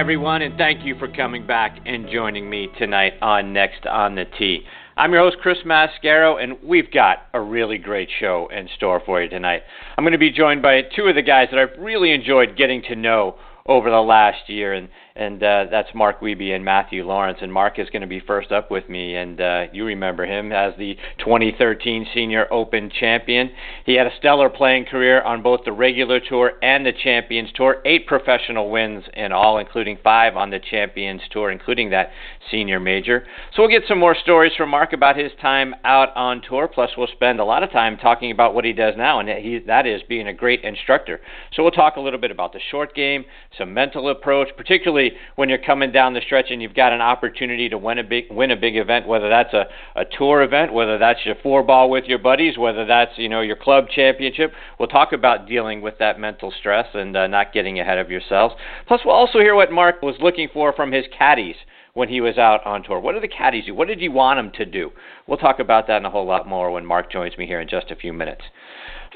Everyone, and thank you for coming back and joining me tonight on Next on the Tee. I'm your host, Chris Mascaro, and we've got a really great show in store for you tonight. I'm going to be joined by two of the guys that I've really enjoyed getting to know over the last year, and and uh, that's Mark Wiebe and Matthew Laurance. And Mark is going to be first up with me, and uh, you remember him as the 2013 Senior Open champion. He had a stellar playing career on both the regular tour and the Champions Tour, eight professional wins in all, including five on the Champions Tour, including that senior major. So we'll get some more stories from Mark about his time out on tour. Plus, we'll spend a lot of time talking about what he does now, and he, that is being a great instructor. So we'll talk a little bit about the short game, some mental approach, particularly when you're coming down the stretch and you've got an opportunity to win a big win a big event, whether that's a, a tour event, whether that's your four ball with your buddies, whether that's you know your club championship. We'll talk about dealing with that mental stress and uh, not getting ahead of yourselves. Plus, we'll also hear what Mark was looking for from his caddies when he was out on tour. What did the caddies do? What did he want them to do? We'll talk about that and a whole lot more when Mark joins me here in just a few minutes.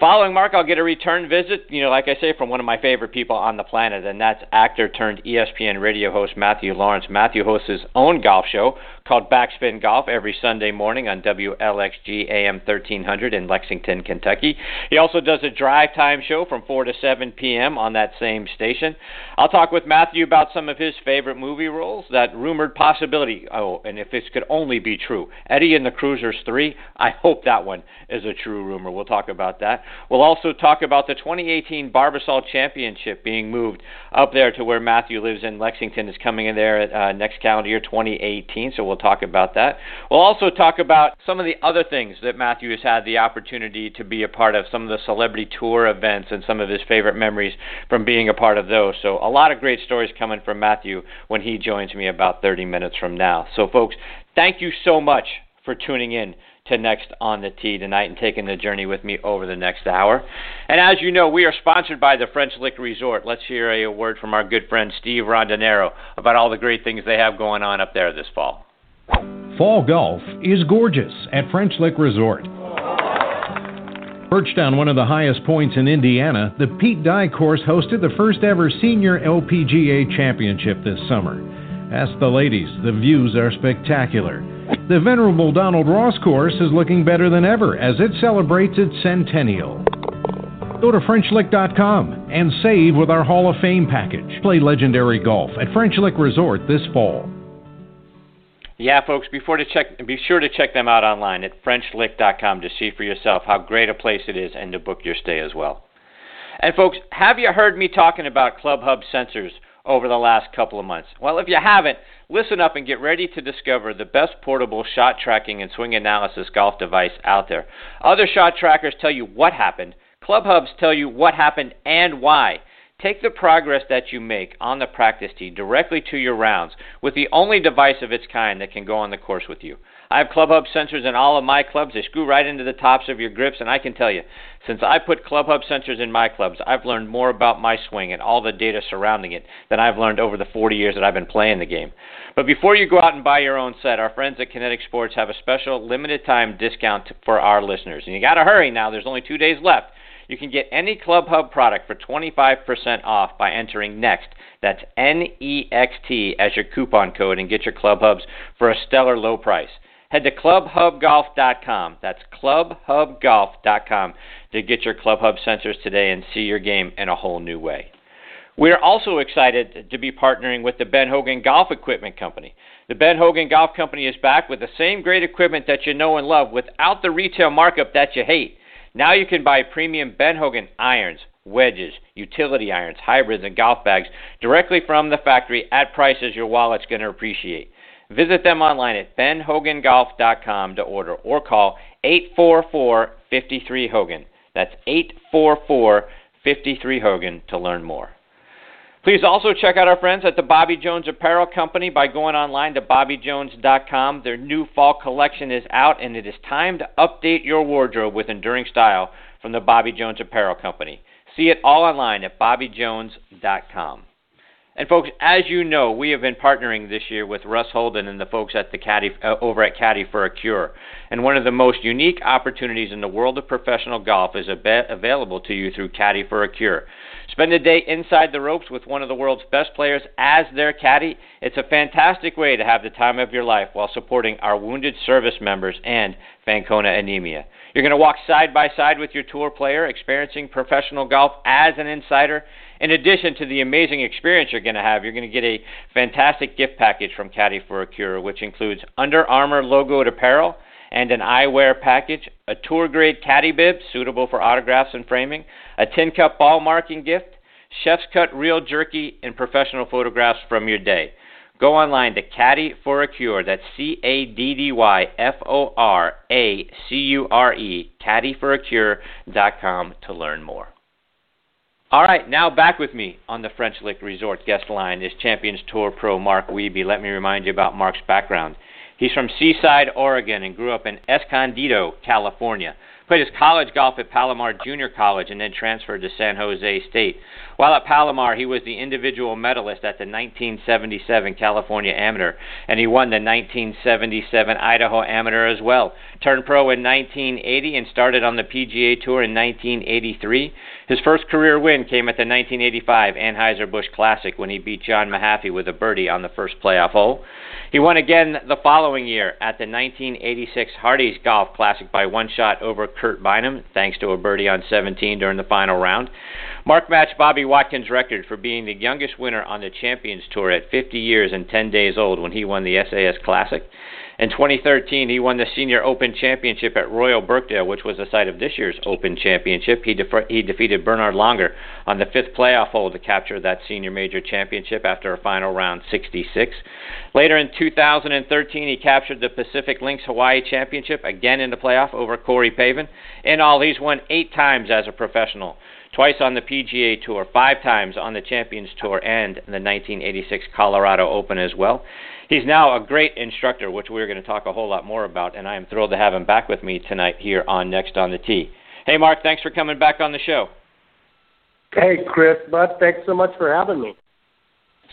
Following Mark, I'll get a return visit, you know, like I say, from one of my favorite people on the planet, and that's actor turned ESPN radio host Matthew Laurance. Matthew hosts his own golf show called Backspin Golf every Sunday morning on WLXG AM 1300 in Lexington, Kentucky. He also does a drive time show from 4 to 7 p.m. on that same station. I'll talk with Matthew about some of his favorite movie roles, that rumored possibility. Oh, and if this could only be true, Eddie and the Cruisers 3, I hope that one is a true rumor. We'll talk about that. We'll also talk about the 2018 Barbasol Championship being moved up there to where Matthew lives in Lexington is coming in there uh, next calendar year, 2018. So We'll talk about that. We'll also talk about some of the other things that Matthew has had the opportunity to be a part of, some of the celebrity tour events and some of his favorite memories from being a part of those. So, a lot of great stories coming from Matthew when he joins me about 30 minutes from now. So, folks, thank you so much for tuning in to Next on the Tee tonight and taking the journey with me over the next hour. And as you know, we are sponsored by the French Lick Resort. Let's hear a word from our good friend Steve Rondinero about all the great things they have going on up there this fall. Fall golf is gorgeous at French Lick Resort. Perched on one of the highest points in Indiana, the Pete Dye course hosted the first ever senior LPGA championship this summer. Ask the ladies, the views are spectacular. The venerable Donald Ross course is looking better than ever as it celebrates its centennial. Go to FrenchLick.com and save with our Hall of Fame package. Play legendary golf at French Lick Resort this fall. Yeah, folks, before to check, be sure to check them out online at FrenchLick.com to see for yourself how great a place it is and to book your stay as well. And folks, have you heard me talking about ClubHub sensors over the last couple of months? Well, if you haven't, listen up and get ready to discover the best portable shot tracking and swing analysis golf device out there. Other shot trackers tell you what happened. ClubHubs tell you what happened and why. Take the progress that you make on the practice tee directly to your rounds with the only device of its kind that can go on the course with you. I have Club ClubHub sensors in all of my clubs. They screw right into the tops of your grips, and I can tell you, since I put Club ClubHub sensors in my clubs, I've learned more about my swing and all the data surrounding it than I've learned over the 40 years that I've been playing the game. But before you go out and buy your own set, our friends at Kinetic Sports have a special limited time discount for our listeners. And you got to hurry now, there's only two days left. You can get any Club ClubHub product for 25% off by entering NEXT. That's N E X T as your coupon code and get your ClubHubs for a stellar low price. Head to clubhubgolf.com. That's clubhubgolf.com to get your ClubHub sensors today and see your game in a whole new way. We are also excited to be partnering with the Ben Hogan Golf Equipment Company. The Ben Hogan Golf Company is back with the same great equipment that you know and love without the retail markup that you hate. Now you can buy premium Ben Hogan irons, wedges, utility irons, hybrids, and golf bags directly from the factory at prices your wallet's going to appreciate. Visit them online at benhogangolf.com to order or call 844 53 Hogan. That's 844 53 Hogan to learn more. Please also check out our friends at the Bobby Jones Apparel Company by going online to bobbyjones.com. Their new fall collection is out, and it is time to update your wardrobe with enduring style from the Bobby Jones Apparel Company. See it all online at bobbyjones.com. And folks, as you know, we have been partnering this year with Russ Holden and the folks at the Caddy uh, over at Caddy for a Cure. And one of the most unique opportunities in the world of professional golf is available to you through Caddy for a Cure. Spend a day inside the ropes with one of the world's best players as their caddy. It's a fantastic way to have the time of your life while supporting our wounded service members and Fanconi anemia. You're going to walk side by side with your tour player, experiencing professional golf as an insider in addition to the amazing experience you're going to have, you're going to get a fantastic gift package from Caddy for a Cure, which includes Under Armour logoed apparel and an eyewear package, a tour grade caddy bib suitable for autographs and framing, a tin cup ball marking gift, chef's cut real jerky, and professional photographs from your day. Go online to Caddy for a Cure. That's C A D D Y F O R A C U R E, caddyforacure.com to learn more. All right, now back with me on the French Lick Resort guest line is Champions Tour pro Mark Wiebe. Let me remind you about Mark's background. He's from Seaside, Oregon, and grew up in Escondido, California. Played his college golf at Palomar Junior College and then transferred to San Jose State. While at Palomar, he was the individual medalist at the 1977 California Amateur, and he won the 1977 Idaho Amateur as well. Turned pro in 1980 and started on the PGA Tour in 1983. His first career win came at the 1985 Anheuser-Busch Classic when he beat John Mahaffey with a birdie on the first playoff hole. He won again the following year at the 1986 Hardee's Golf Classic by one shot over Curt Byrum, thanks to a birdie on 17 during the final round. Mark matched Bobby Wadkins' record for being the youngest winner on the Champions Tour at 50 years and 10 days old when he won the SAS Classic. In 2013, he won the Senior Open Championship at Royal Birkdale, which was the site of this year's Open Championship. He, he defeated Bernhard Langer on the fifth playoff hole to capture that Senior Major Championship after a final round 66. Later in 2013, he captured the Pacific Links Hawaii Championship, again in the playoff over Corey Pavin. In all, he's won eight times as a professional twice on the PGA Tour, five times on the Champions Tour, and the 1986 Colorado Open as well. He's now a great instructor, which we're going to talk a whole lot more about, and I am thrilled to have him back with me tonight here on Next on the Tee. Hey, Mark, thanks for coming back on the show. Hey, Chris, Bud, thanks so much for having me.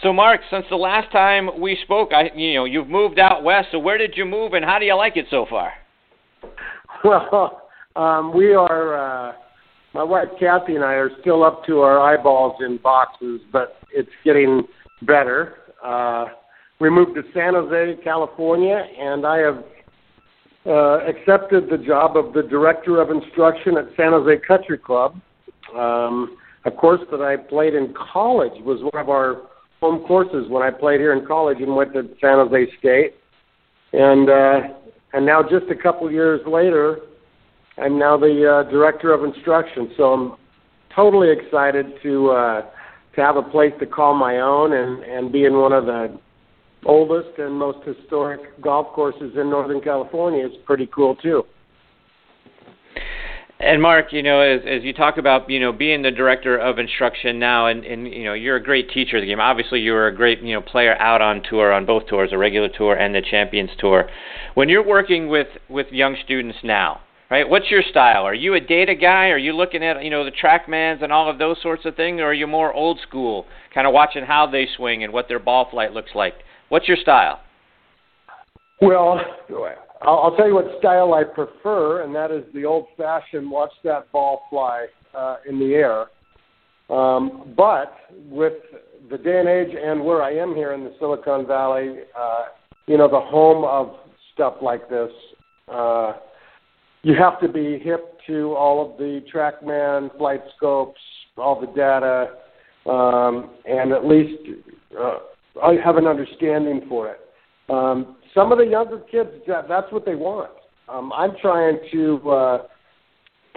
So, Mark, since the last time we spoke, I, you know, you've moved out west. So, where did you move, and how do you like it so far? Well, um, we are. Uh, my wife Kathy and I are still up to our eyeballs in boxes, but it's getting better. Uh, we moved to San Jose, California, and I have uh, accepted the job of the director of instruction at San Jose Country Club. Um, a course that I played in college was one of our home courses when I played here in college and went to San Jose State. And uh, and now just a couple years later, I'm now the uh, director of instruction. So I'm totally excited to uh, to have a place to call my own and and be in one of the oldest and most historic golf courses in Northern California is pretty cool too. And Mark, you know, as as you talk about, you know, being the director of instruction now, and and you know, you're a great teacher of the game. Obviously, you were a great you know player out on tour on both tours, the regular tour and the Champions Tour. When you're working with with young students now, right? What's your style? Are you a data guy? Are you looking at you know the TrackMans and all of those sorts of things, or are you more old school, kind of watching how they swing and what their ball flight looks like? What's your style? Well, I'll, tell you what style I prefer, and that is the old-fashioned watch that ball fly uh, in the air. Um, but with the day and age and where I am here in the Silicon Valley, uh, you know, the home of stuff like this, uh, you have to be hip to all of the TrackMan flight scopes, all the data, um, and at least uh, I have an understanding for it. Um, some of the younger kids, that's what they want. Um, I'm trying to uh,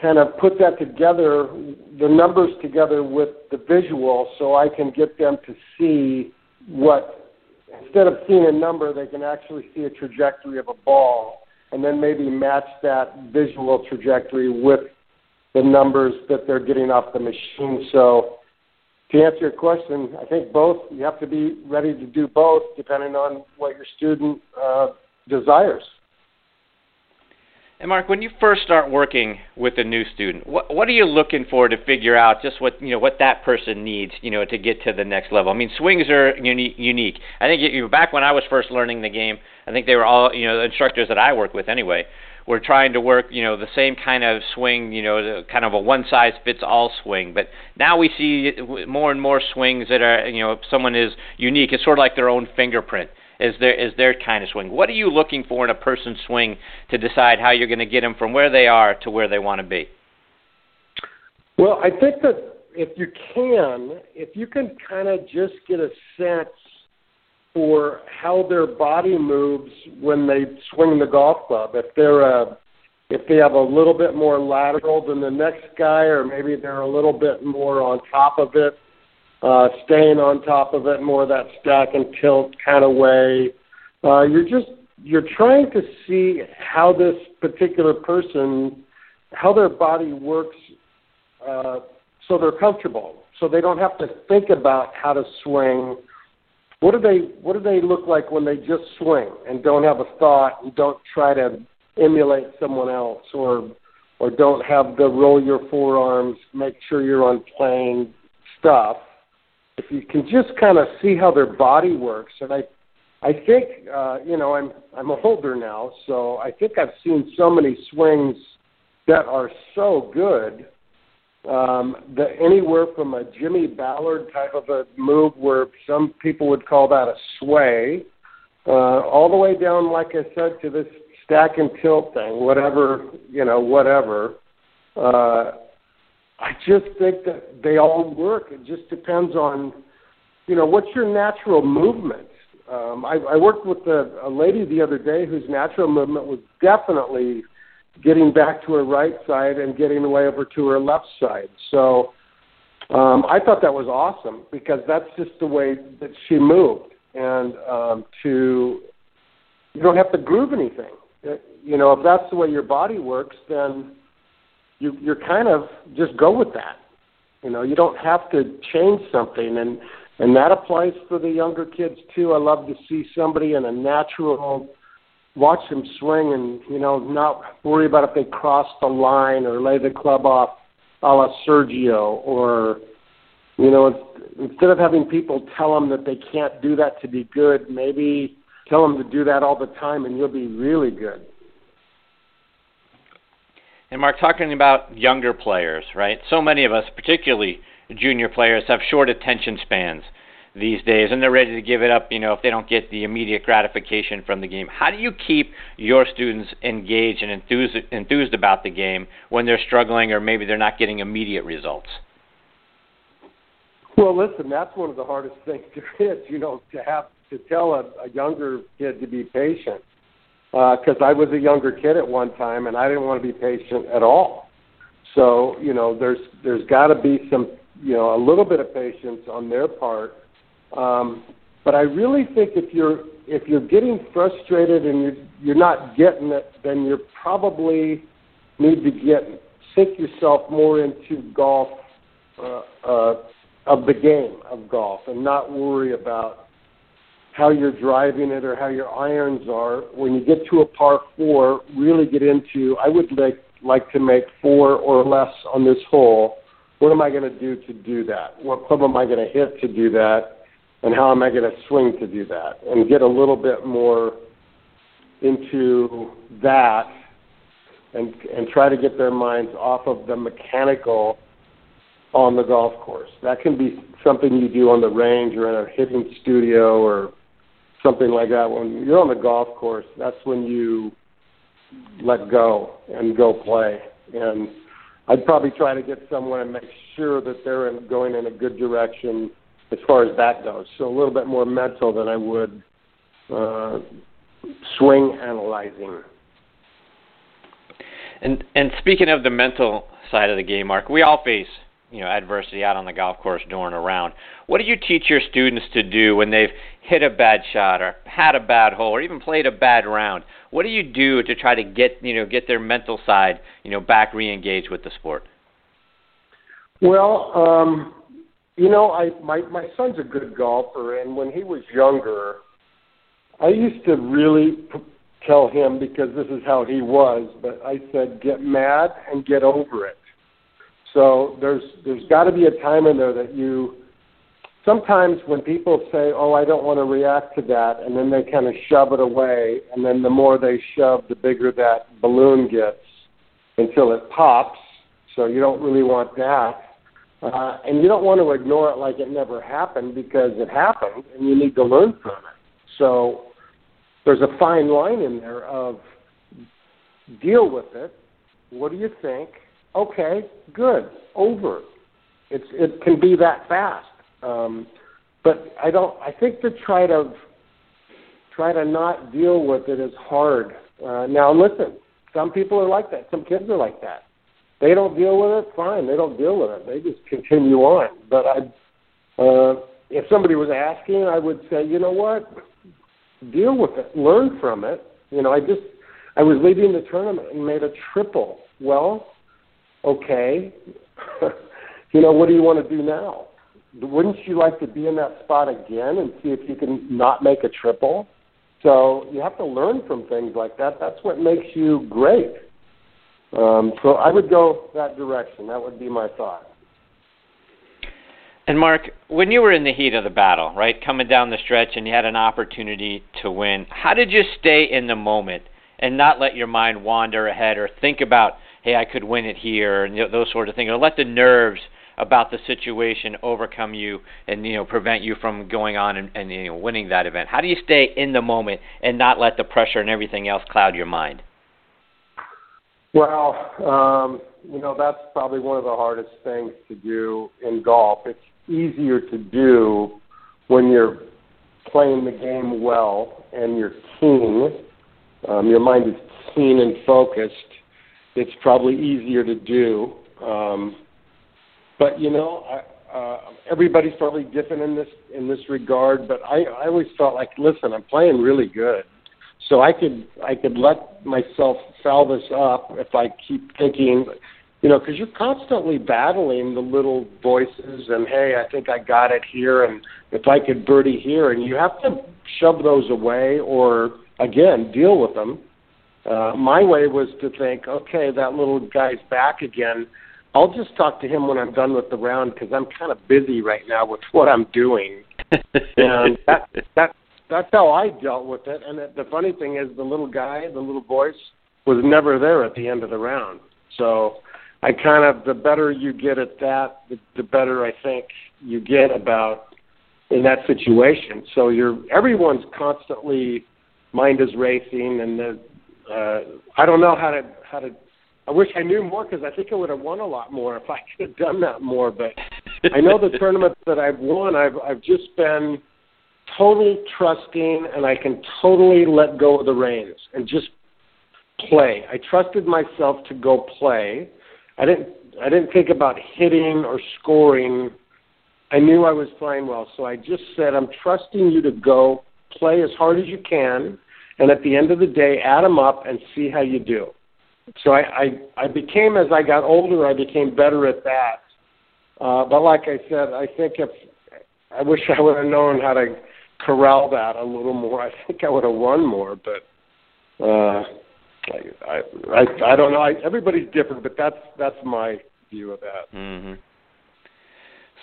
kind of put that together, the numbers together with the visual, so I can get them to see what, instead of seeing a number, they can actually see a trajectory of a ball, and then maybe match that visual trajectory with the numbers that they're getting off the machine. So to answer your question, I think both. You have to be ready to do both, depending on what your student uh, desires. And Mark, when you first start working with a new student, what what are you looking for to figure out just what you know what that person needs, you know, to get to the next level? I mean, swings are uni- unique. I think you back when I was first learning the game, I think they were all you know the instructors that I work with anyway were trying to work you know the same kind of swing, you know, kind of a one size fits all swing. But now we see more and more swings that are you know someone is unique. It's sort of like their own fingerprint is their is their kind of swing. What are you looking for in a person's swing to decide how you're going to get them from where they are to where they want to be? Well, I think that if you can, if you can kind of just get a sense for how their body moves when they swing the golf club, if they're a if they have a little bit more lateral than the next guy, or maybe they're a little bit more on top of it, uh, staying on top of it, more that stack and tilt kind of way. Uh, you're just you're trying to see how this particular person, how their body works, uh, so they're comfortable, so they don't have to think about how to swing. What do they What do they look like when they just swing and don't have a thought and don't try to emulate someone else or or don't have the roll your forearms, make sure you're on plane stuff? If you can just kind of see how their body works, and I, I think uh, you know I'm I'm older now, so I think I've seen so many swings that are so good um, that anywhere from a Jimmy Ballard type of a move, where some people would call that a sway, uh, all the way down, like I said, to this stack and tilt thing, whatever you know, whatever. Uh, I just think that they all work. It just depends on, you know, what's your natural movement. Um, I, I worked with a, a lady the other day whose natural movement was definitely getting back to her right side and getting away over to her left side. So um, I thought that was awesome because that's just the way that she moved. And um, to, you don't have to groove anything. You know, if that's the way your body works, then you you're kind of just go with that. You know, you don't have to change something, and and that applies for the younger kids too. I love to see somebody in a natural, watch them swing, and you know, not worry about if they cross the line or lay the club off, a la Sergio, or you know, instead of having people tell them that they can't do that to be good, maybe tell them to do that all the time, and you'll be really good. And Mark, talking about younger players, right? So many of us, particularly junior players, have short attention spans these days, and they're ready to give it up, you know, if they don't get the immediate gratification from the game. How do you keep your students engaged and enthused, enthused about the game when they're struggling or maybe they're not getting immediate results? Well, listen, that's one of the hardest things to is, you know, to have to tell a, a younger kid to be patient because uh, I was a younger kid at one time and I didn't want to be patient at all. So you know, there's there's got to be some you know a little bit of patience on their part. Um, but I really think if you're if you're getting frustrated and you're you're not getting it, then you probably need to get sink yourself more into golf uh, uh, of the game of golf and not worry about how you're driving it or how your irons are. When you get to a par four, really get into. I would like like to make four or less on this hole. What am I going to do to do that? What club am I going to hit to do that? And how am I going to swing to do that? And get a little bit more into that, and and try to get their minds off of the mechanical on the golf course. That can be something you do on the range or in a hitting studio or something like that. When you're on the golf course, that's when you let go and go play. And I'd probably try to get someone and make sure that they're in, going in a good direction as far as that goes. So a little bit more mental than I would uh, swing analyzing. And and speaking of the mental side of the game, Mark, we all face you know adversity out on the golf course during a round. What do you teach your students to do when they've hit a bad shot or had a bad hole or even played a bad round? What do you do to try to get you know get their mental side you know back re-engaged with the sport? Well, um, you know, I my my son's a good golfer, and when he was younger, I used to really p- tell him because this is how he was, but I said get mad and get over it. So there's there's got to be a time in there that you sometimes when people say, "Oh, I don't want to react to that," and then they kind of shove it away, and then the more they shove, the bigger that balloon gets until it pops. So you don't really want that. Uh, and you don't want to ignore it like it never happened because it happened and you need to learn from it. So there's a fine line in there of deal with it. What do you think? Okay, good, over. It's it can be that fast. Um, but I don't. I think to try to try to not deal with it is hard. Uh, now listen, some people are like that. Some kids are like that. They don't deal with it. Fine, they don't deal with it. They just continue on. But I, uh, if somebody was asking, I would say, you know what, deal with it, learn from it. You know, I just I was leading the tournament and made a triple. Well, okay. you know, what do you want to do now? Wouldn't you like to be in that spot again and see if you can not make a triple? So you have to learn from things like that. That's what makes you great. Um, so I would go that direction. That would be my thought. And Mark, when you were in the heat of the battle, right, coming down the stretch and you had an opportunity to win, how did you stay in the moment and not let your mind wander ahead or think about, hey, I could win it here and you know, those sort of things, or let the nerves about the situation overcome you and you know prevent you from going on and, and you know winning that event? How do you stay in the moment and not let the pressure and everything else cloud your mind? Well, um, you know that's probably one of the hardest things to do in golf. It's easier to do when you're playing the game well and you're keen. Um, your mind is keen and focused. It's probably easier to do. Um, but you know, I, uh, everybody's probably different in this in this regard. But I, I always felt like, listen, I'm playing really good, so I could I could let myself foul this up if I keep thinking you know, because you're constantly battling the little voices and hey, I think I got it here, and if I could birdie here, and you have to shove those away or again deal with them. Uh, my way was to think, okay, that little guy's back again. I'll just talk to him when I'm done with the round because I'm kind of busy right now with what I'm doing, and that that that's how I dealt with it. And the funny thing is, the little guy, the little voice, was never there at the end of the round. So I kind of the better you get at that, the, the better I think you get about in that situation. So you're everyone's constantly mind is racing, and the uh, I don't know how to how to. I wish I knew more because I think I would have won a lot more if I could have done that more. But I know the tournaments that I've won, I've I've just been totally trusting, and I can totally let go of the reins and just play. I trusted myself to go play I didn't I didn't think about hitting or scoring. I knew I was playing well, so I just said, "I'm trusting you to go play as hard as you can, and at the end of the day, add them up and see how you do." So I I, I became as I got older, I became better at that. Uh, but like I said, I think if I wish I would have known how to corral that a little more, I think I would have won more. But uh, I I I don't know. I, everybody's different, but that's that's my view of that. Mm-hmm.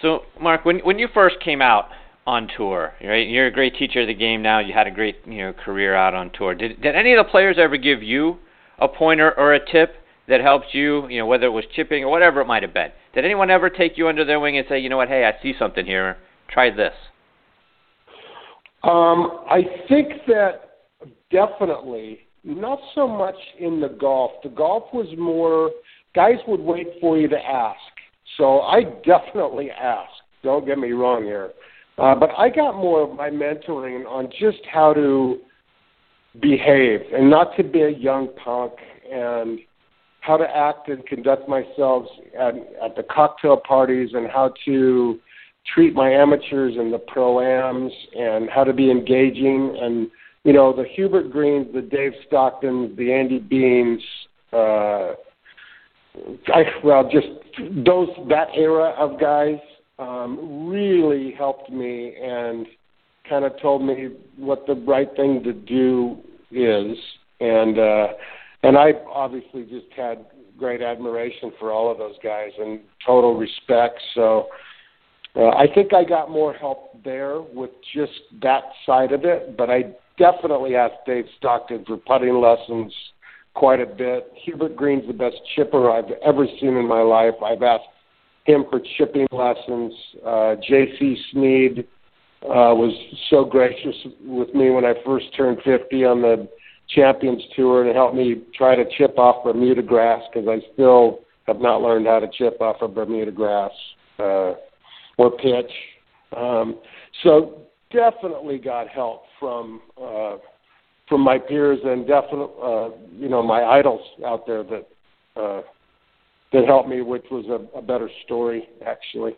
So, Mark, when when you first came out on tour, right? You're a great teacher of the game now. You had a great you know career out on tour. Did did any of the players ever give you a pointer or a tip that helped you? You know, whether it was chipping or whatever it might have been. Did anyone ever take you under their wing and say, you know what, hey, I see something here. Try this. Um, I think that definitely not so much in the golf. The golf was more guys would wait for you to ask. So I definitely asked. Don't get me wrong here. Uh, but I got more of my mentoring on just how to behave and not to be a young punk and how to act and conduct myself at, at the cocktail parties and how to treat my amateurs and the pro-ams and how to be engaging and you know, the Hubert Greens, the Dave Stocktons, the Andy Beans, uh, I, well, just those that era of guys um, really helped me and kind of told me what the right thing to do is. and uh, and I obviously just had great admiration for all of those guys and total respect. So uh, I think I got more help there with just that side of it, but I definitely asked Dave Stockton for putting lessons quite a bit. Hubert Green's the best chipper I've ever seen in my life. I've asked him for chipping lessons. Uh, J.C. Snead uh, was so gracious with me when I first turned 50 on the Champions Tour and helped me try to chip off Bermuda grass because I still have not learned how to chip off of Bermuda grass uh, or pitch. Um, so definitely got help from uh, from my peers and definitely uh, you know my idols out there that uh, that helped me, which was a, a better story actually.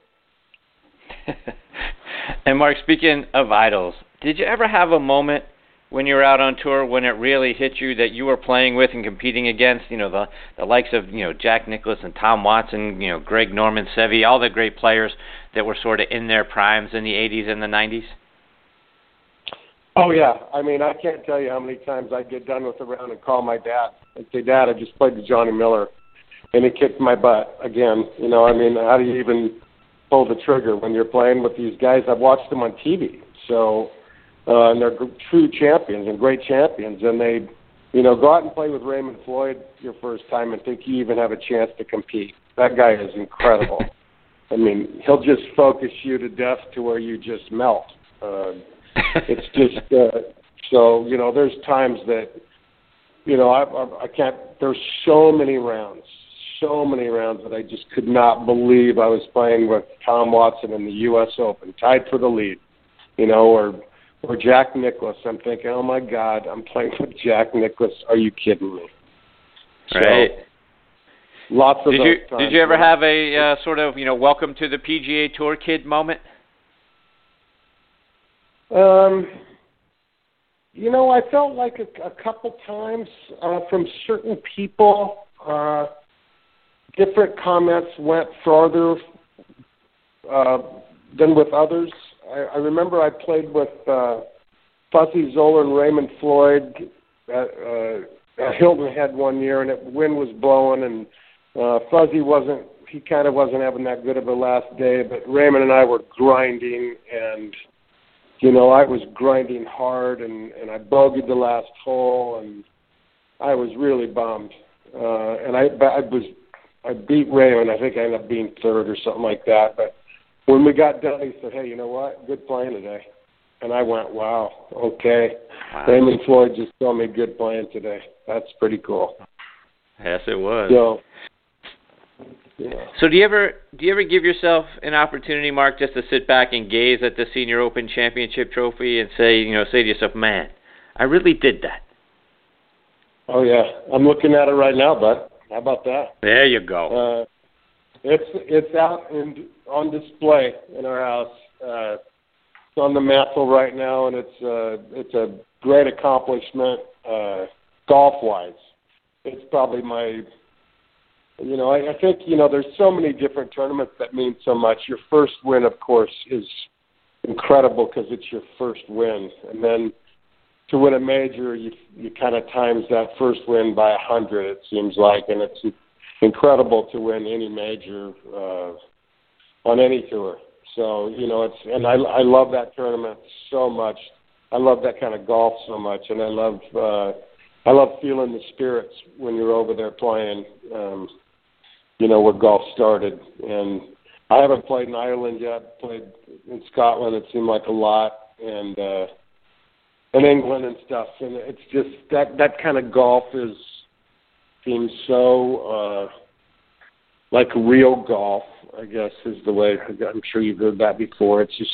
and Mark, speaking of idols, did you ever have a moment when you were out on tour when it really hit you that you were playing with and competing against, you know, the the likes of, you know, Jack Nicklaus and Tom Watson, you know, Greg Norman, Seve, all the great players that were sort of in their primes in the 80s and the 90s? Oh yeah, I mean I can't tell you how many times I'd get done with the round and call my dad and say, "Dad, I just played with Johnny Miller, and he kicked my butt again." You know, I mean, how do you even pull the trigger when you're playing with these guys? I've watched them on TV, so uh, and they're true champions and great champions, and they, you know, go out and play with Raymond Floyd your first time and think you even have a chance to compete. That guy is incredible. I mean, he'll just focus you to death to where you just melt. Uh, it's just uh, so you know. There's times that you know I, I I can't. There's so many rounds, so many rounds that I just could not believe I was playing with Tom Watson in the U.S. Open, tied for the lead. You know, or or Jack Nicklaus. I'm thinking, oh my God, I'm playing with Jack Nicklaus. Are you kidding me? Right. So, lots of did those you times. did you ever have a uh, sort of you know welcome to the PGA Tour kid moment? Um, you know, I felt like a, a couple times uh, from certain people, uh, different comments went farther uh, than with others. I, I remember I played with uh, Fuzzy Zoeller and Raymond Floyd at, uh, at Hilton Head one year, and it, wind was blowing, and uh, Fuzzy wasn't. He kind of wasn't having that good of a last day, but Raymond and I were grinding, and you know I was grinding hard, and and I bogeyed the last hole, and I was really bummed. Uh, and I, I was, I beat Raymond. I think I ended up being third or something like that, but when we got done, he said, "Hey, you know what? Good playing today." And I went, "Wow, okay." Wow. Raymond Floyd just told me good playing today. That's pretty cool. Yes, it was. So, yeah. So do you ever do you ever give yourself an opportunity, Mark, just to sit back and gaze at the Senior Open Championship trophy and say, you know, say to yourself, "Man, I really did that." Oh yeah, I'm looking at it right now, bud. How about that? There you go. Uh, It's it's out and on display in our house. Uh, it's on the mantle right now, and it's uh, it's a great accomplishment uh, golf wise. It's probably my, you know, I, I think you know there's so many different tournaments that mean so much. Your first win, of course, is incredible because it's your first win, and then to win a major, you you kind of times that first win by a hundred. It seems like, and it's incredible to win any major uh, on any tour. So you know, it's and I I love that tournament so much. I love that kind of golf so much, and I love uh, I love feeling the spirits when you're over there playing. Um, you know where golf started, and I haven't played in Ireland yet. Played in Scotland. It seemed like a lot, and uh, and England and stuff. And it's just that that kind of golf is seems so uh, like real golf. I guess is the way. I'm sure you've heard that before. It's just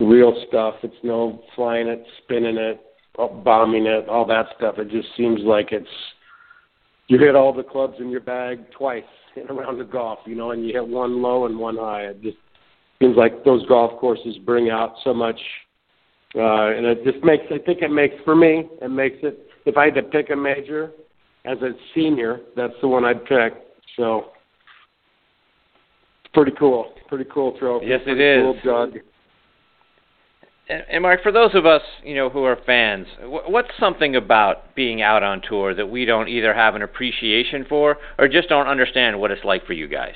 real stuff. It's no flying it, spinning it, bombing it, all that stuff. It just seems like it's you hit all the clubs in your bag twice in a round of golf, you know, and you hit one low and one high. It just seems like those golf courses bring out so much, uh, and it just makes. I think it makes for me. It makes it. If I had to pick a major as a senior, that's the one I'd pick. So pretty cool. Pretty cool trophy. Yes, it is. Cool jug. And Mark, for those of us, you know, who are fans, what's something about being out on tour that we don't either have an appreciation for or just don't understand what it's like for you guys?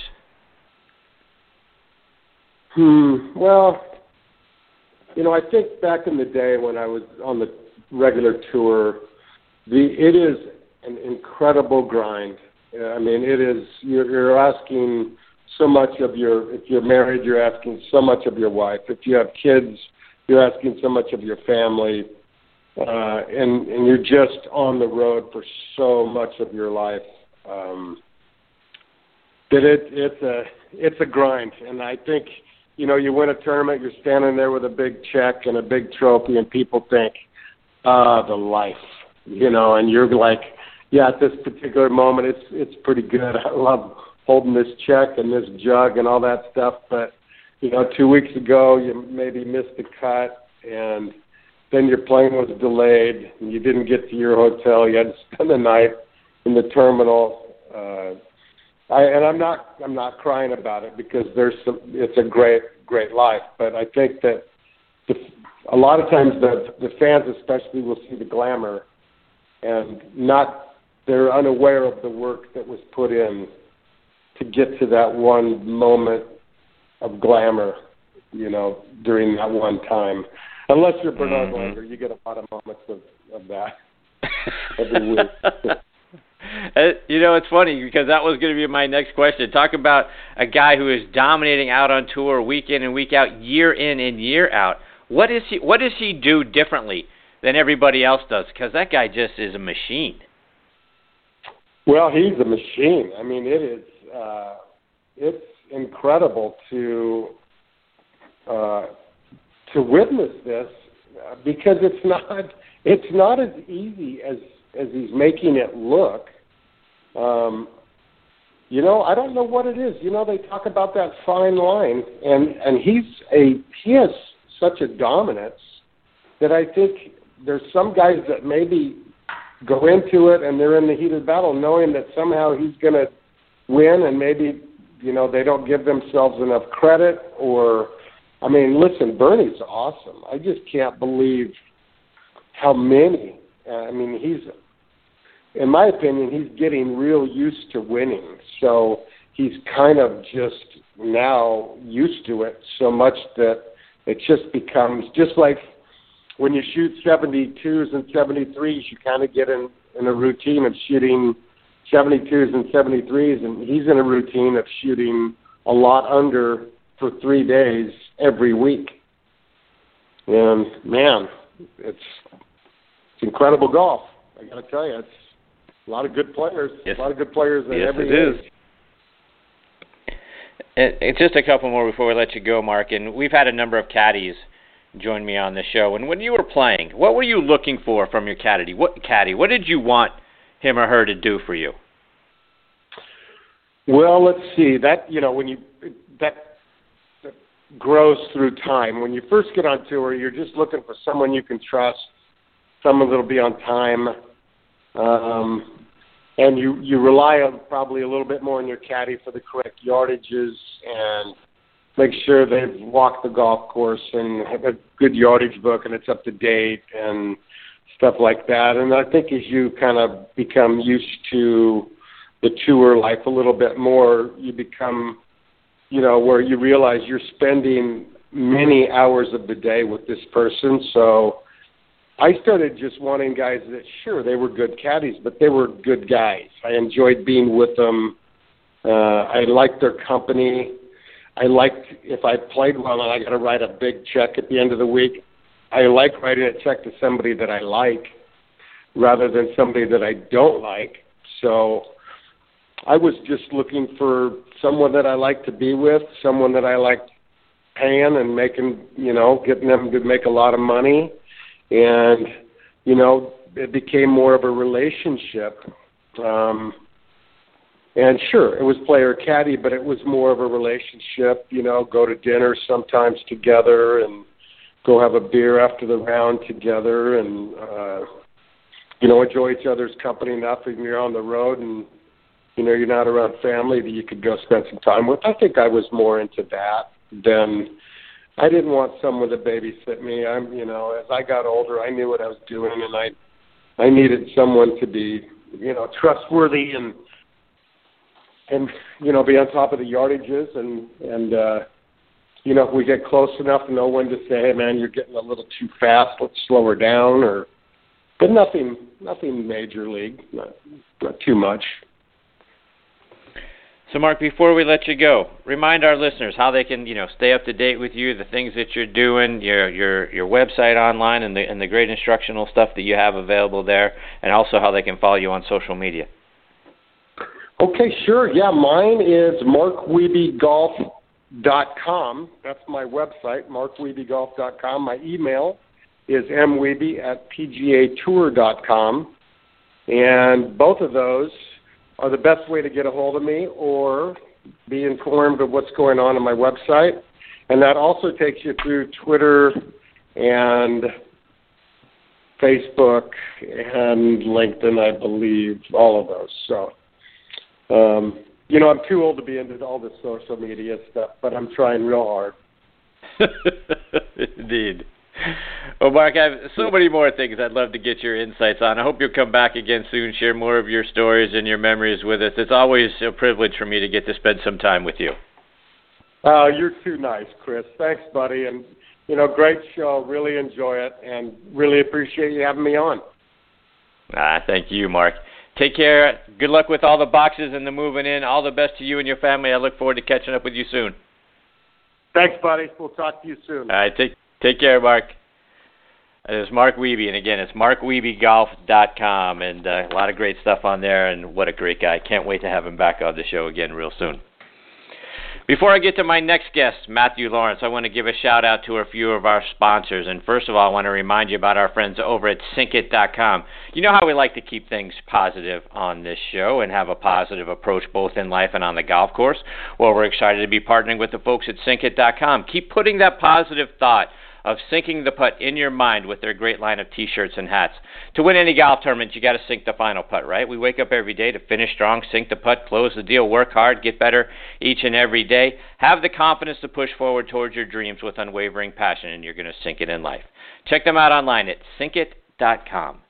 Hmm. Well, you know, I think back in the day when I was on the regular tour, the it is an incredible grind. I mean, it is you're, you're asking so much of your if you're married, you're asking so much of your wife. If you have kids, you're asking so much of your family, uh, and and you're just on the road for so much of your life. Um, that it it's a it's a grind, and I think you know you win a tournament, you're standing there with a big check and a big trophy, and people think, ah, the life, you know, and you're like, yeah, at this particular moment, it's it's pretty good. I love holding this check and this jug and all that stuff, but you know, two weeks ago you maybe missed the cut and then your plane was delayed and you didn't get to your hotel. You had to spend the night in the terminal. Uh, I, and I'm not I'm not crying about it because there's some, it's a great great life, but I think that the, a lot of times the the fans especially will see the glamour and not they're unaware of the work that was put in to get to that one moment of glamour, you know, during that one time. Unless you're Bernhard mm-hmm. Langer, you get a lot of moments of, of that every week. Uh, you know, it's funny because that was going to be my next question. Talk about a guy who is dominating out on tour week in and week out, year in and year out. What is he? What does he do differently than everybody else does? Because that guy just is a machine. Well, he's a machine. I mean, it is. Uh, it's incredible to uh, to witness this because it's not it's not as easy as as he's making it look. Um, you know, I don't know what it is. You know, they talk about that fine line, and and he's a he has such a dominance that I think there's some guys that maybe go into it and they're in the heat of battle, knowing that somehow he's going to win, and maybe you know they don't give themselves enough credit or I mean, listen, Bernie's awesome. I just can't believe how many. I mean, he's in my opinion, he's getting real used to winning. So he's kind of just now used to it so much that it just becomes just like when you shoot 72s and 73s, you kind of get in in a routine of shooting 72s and 73s, and he's in a routine of shooting a lot under for three days every week. And man, it's it's incredible golf. I got to tell you, it's a lot of good players. Yes. A lot of good players at yes, every it age. Is. And, and just a couple more before we let you go, Mark. And we've had a number of caddies join me on the show. And when you were playing, what were you looking for from your caddy? What caddy? What did you want him or her to do for you? Well, let's see. That you know, when you that, grows through time. When you first get on tour, you're just looking for someone you can trust, someone that'll be on time, um, and you you rely on probably a little bit more on your caddy for the correct yardages and make sure they've walked the golf course and have a good yardage book and it's up to date and stuff like that. And I think as you kind of become used to the tour life a little bit more, you become, you know, where you realize you're spending many hours of the day with this person. So I started just wanting guys that, sure, they were good caddies, but they were good guys. I enjoyed being with them. Uh, I liked their company. I liked if I played well and I got to write a big check at the end of the week. I like writing a check to somebody that I like rather than somebody that I don't like. So I was just looking for someone that I like to be with, someone that I like paying and making, you know, getting them to make a lot of money. And, you know, it became more of a relationship. Um, and sure, it was player caddy, but it was more of a relationship, you know, go to dinner sometimes together and go have a beer after the round together and, uh, you know, enjoy each other's company enough when you're on the road and you know you're not around family that you could go spend some time with. I think I was more into that than I didn't want someone to babysit me. I'm, you know, as I got older, I knew what I was doing, and I, I needed someone to be, you know, trustworthy and, and you know, be on top of the yardages, and and uh, you know, if we get close enough, to know when to say, hey man, you're getting a little too fast. Let's slow her down, or, but nothing, nothing major league, not not too much. So, Mark, before we let you go, remind our listeners how they can, you know, stay up to date with you, the things that you're doing, your your your website online, and the and the great instructional stuff that you have available there, and also how they can follow you on social media. Okay, sure. Yeah, mine is markwiebegolf.com. That's my website, markwiebegolf.com. My email is mwiebe at pgatour.com. And both of those are the best way to get a hold of me or be informed of what's going on on my website. And that also takes you through Twitter and Facebook and LinkedIn, I believe, all of those. So, um, you know, I'm too old to be into all this social media stuff, but I'm trying real hard. Indeed. Well, Mark, I have so many more things I'd love to get your insights on. I hope you'll come back again soon, share more of your stories and your memories with us. It's always a privilege for me to get to spend some time with you. Oh, you're too nice, Chris. Thanks, buddy. And, you know, great show. Really enjoy it and really appreciate you having me on. Ah, thank you, Mark. Take care. Good luck with all the boxes and the moving in. All the best to you and your family. I look forward to catching up with you soon. Thanks, buddy. We'll talk to you soon. All right. Take, take care, Mark. It's Mark Wiebe, and again, it's markwiebegolf.com, and uh, a lot of great stuff on there, and what a great guy. Can't wait to have him back on the show again real soon. Before I get to my next guest, Matthew Laurance, I want to give a shout out to a few of our sponsors. And first of all, I want to remind you about our friends over at Syncit.com. You know how we like to keep things positive on this show and have a positive approach both in life and on the golf course? Well, we're excited to be partnering with the folks at Syncit.com. Keep putting that positive thought of sinking the putt in your mind with their great line of t-shirts and hats. To win any golf tournament, you got to sink the final putt, right? We wake up every day to finish strong, sink the putt, close the deal, work hard, get better each and every day. Have the confidence to push forward towards your dreams with unwavering passion, and you're going to sink it in life. Check them out online at syncit.com.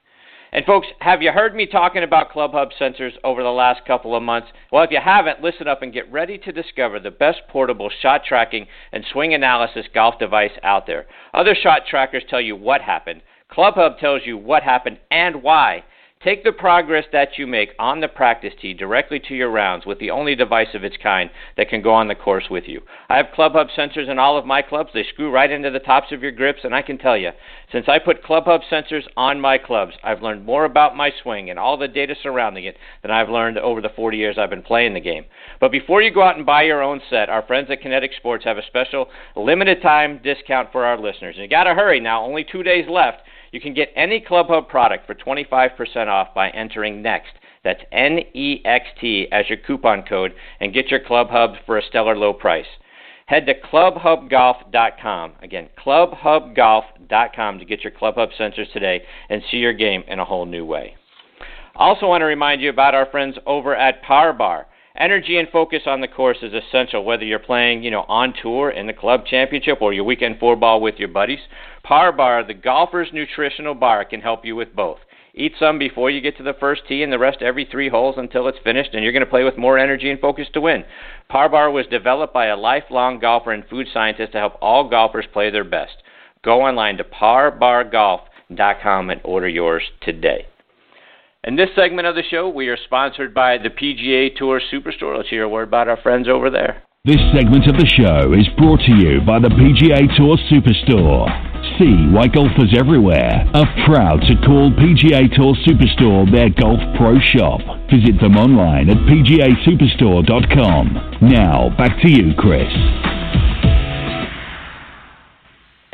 And folks, have you heard me talking about ClubHub sensors over the last couple of months? Well, if you haven't, listen up and get ready to discover the best portable shot tracking and swing analysis golf device out there. Other shot trackers tell you what happened. ClubHub tells you what happened and why. Take the progress that you make on the practice tee directly to your rounds with the only device of its kind that can go on the course with you. I have ClubHub sensors in all of my clubs. They screw right into the tops of your grips, and I can tell you, since I put ClubHub sensors on my clubs, I've learned more about my swing and all the data surrounding it than I've learned over the 40 years I've been playing the game. But before you go out and buy your own set, our friends at Kinetic Sports have a special limited time discount for our listeners. And you got to hurry now, only 2 days left. You can get any ClubHub product for 25% off by entering NEXT. That's N E X T as your coupon code and get your ClubHub for a stellar low price. Head to clubhubgolf.com. Again, clubhubgolf.com to get your ClubHub sensors today and see your game in a whole new way. Also, want to remind you about our friends over at Par Bar. Energy and focus on the course is essential, whether you're playing, you know, on tour in the club championship or your weekend four ball with your buddies. Par Bar, the golfer's nutritional bar, can help you with both. Eat some before you get to the first tee and the rest every three holes until it's finished, and you're going to play with more energy and focus to win. Par Bar was developed by a lifelong golfer and food scientist to help all golfers play their best. Go online to parbargolf.com and order yours today. In this segment of the show, we are sponsored by the PGA Tour Superstore. Let's hear a word about our friends over there. This segment of the show is brought to you by the PGA Tour Superstore. See why golfers everywhere are proud to call PGA Tour Superstore their golf pro shop. Visit them online at pgasuperstore.com. Now, back to you, Chris.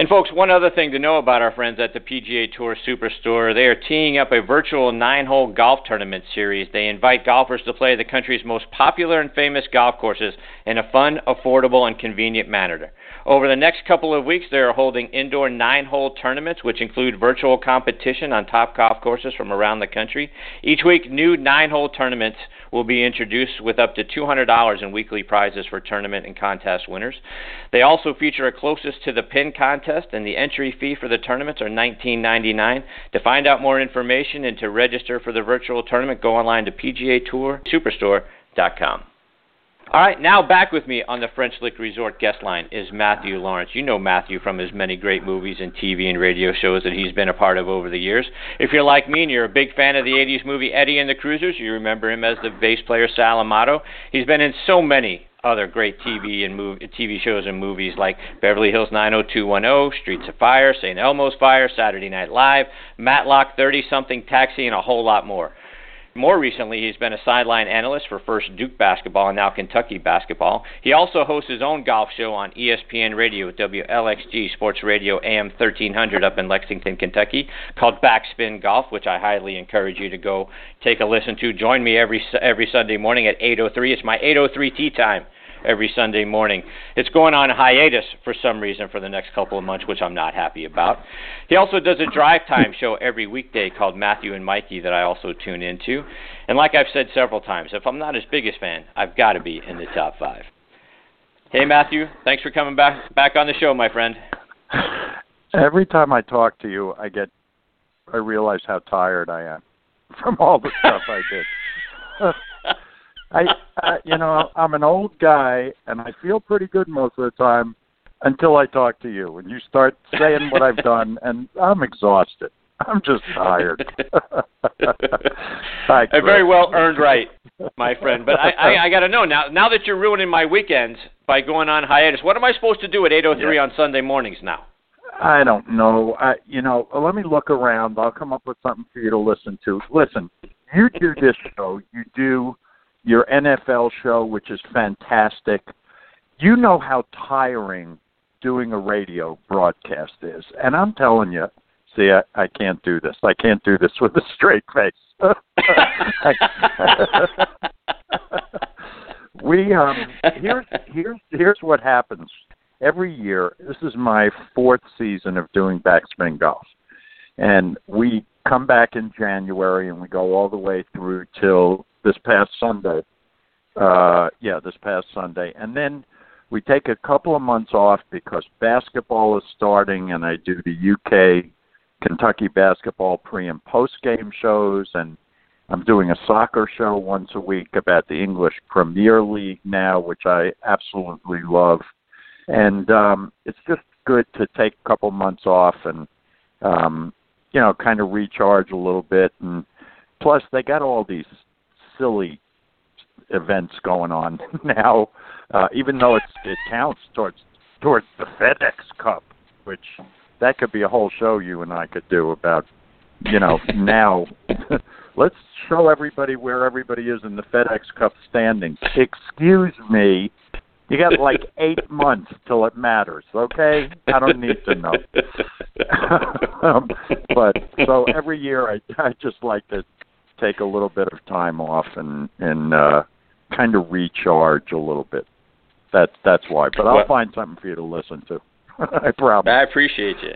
And folks, one other thing to know about our friends at the PGA Tour Superstore, they are teeing up a virtual nine-hole golf tournament series. They invite golfers to play the country's most popular and famous golf courses in a fun, affordable, and convenient manner. Over the next couple of weeks, they are holding indoor nine hole tournaments, which include virtual competition on top golf courses from around the country. Each week, new nine hole tournaments will be introduced with up to $200 in weekly prizes for tournament and contest winners. They also feature a closest to the pin contest, and the entry fee for the tournaments are $19.99. To find out more information and to register for the virtual tournament, go online to PGA Tour Superstore.com. All right, now back with me on the French Lick Resort guest line is Matthew Laurance. You know Matthew from his many great movies and TV and radio shows that he's been a part of over the years. If you're like me and you're a big fan of the 80s movie Eddie and the Cruisers, you remember him as the bass player Sal Amato. He's been in so many other great TV and movie, TV shows and movies like Beverly Hills 90210, Streets of Fire, St. Elmo's Fire, Saturday Night Live, Matlock 30 something, Taxi, and a whole lot more. More recently, he's been a sideline analyst for first Duke basketball and now Kentucky basketball. He also hosts his own golf show on ESPN Radio, WLXG Sports Radio AM 1300 up in Lexington, Kentucky, called Backspin Golf, which I highly encourage you to go take a listen to. Join me every every Sunday morning at 8:03. It's my 8:03 tee time every Sunday morning. It's going on hiatus for some reason for the next couple of months, which I'm not happy about. He also does a drive time show every weekday called Matthew and Mikey that I also tune into. And like I've said several times, if I'm not his biggest fan, I've got to be in the top five. Hey Matthew, thanks for coming back back on the show, my friend. Every time I talk to you, I get I realize how tired I am from all the stuff I did. I, I you know I'm an old guy and I feel pretty good most of the time until I talk to you and you start saying what I've done and I'm exhausted. I'm just tired. Hi, a very well earned right, my friend. But I, I, I got to know now. Now that you're ruining my weekends by going on hiatus, what am I supposed to do at 8:03 yeah. on Sunday mornings now? I don't know. I, you know, let me look around. I'll come up with something for you to listen to. Listen, you do this show. You do your NFL show, which is fantastic. You know how tiring doing a radio broadcast is. And I'm telling you, see, I, I can't do this. I can't do this with a straight face. we um here's here's here's what happens every year. This is my fourth season of doing backspin golf, and we come back in January and we go all the way through till this past Sunday. Uh, yeah, this past Sunday, and then we take a couple of months off because basketball is starting, and I do the UK Kentucky basketball pre and post game shows, and I'm doing a soccer show once a week about the English Premier League now, which I absolutely love, and um, it's just good to take a couple months off and um, you know kind of recharge a little bit, and plus they got all these silly events going on now, uh, even though it's, it counts towards towards the FedEx Cup, which that could be a whole show you and I could do about, you know, now. let's show everybody where everybody is in the FedEx Cup standings. Excuse me. You got like eight months till it matters, okay? I don't need to know. um, but so every year I I just like to take a little bit of time off and and uh kind of recharge a little bit. That's that's why. But I'll well, find something for you to listen to. I promise. I appreciate you.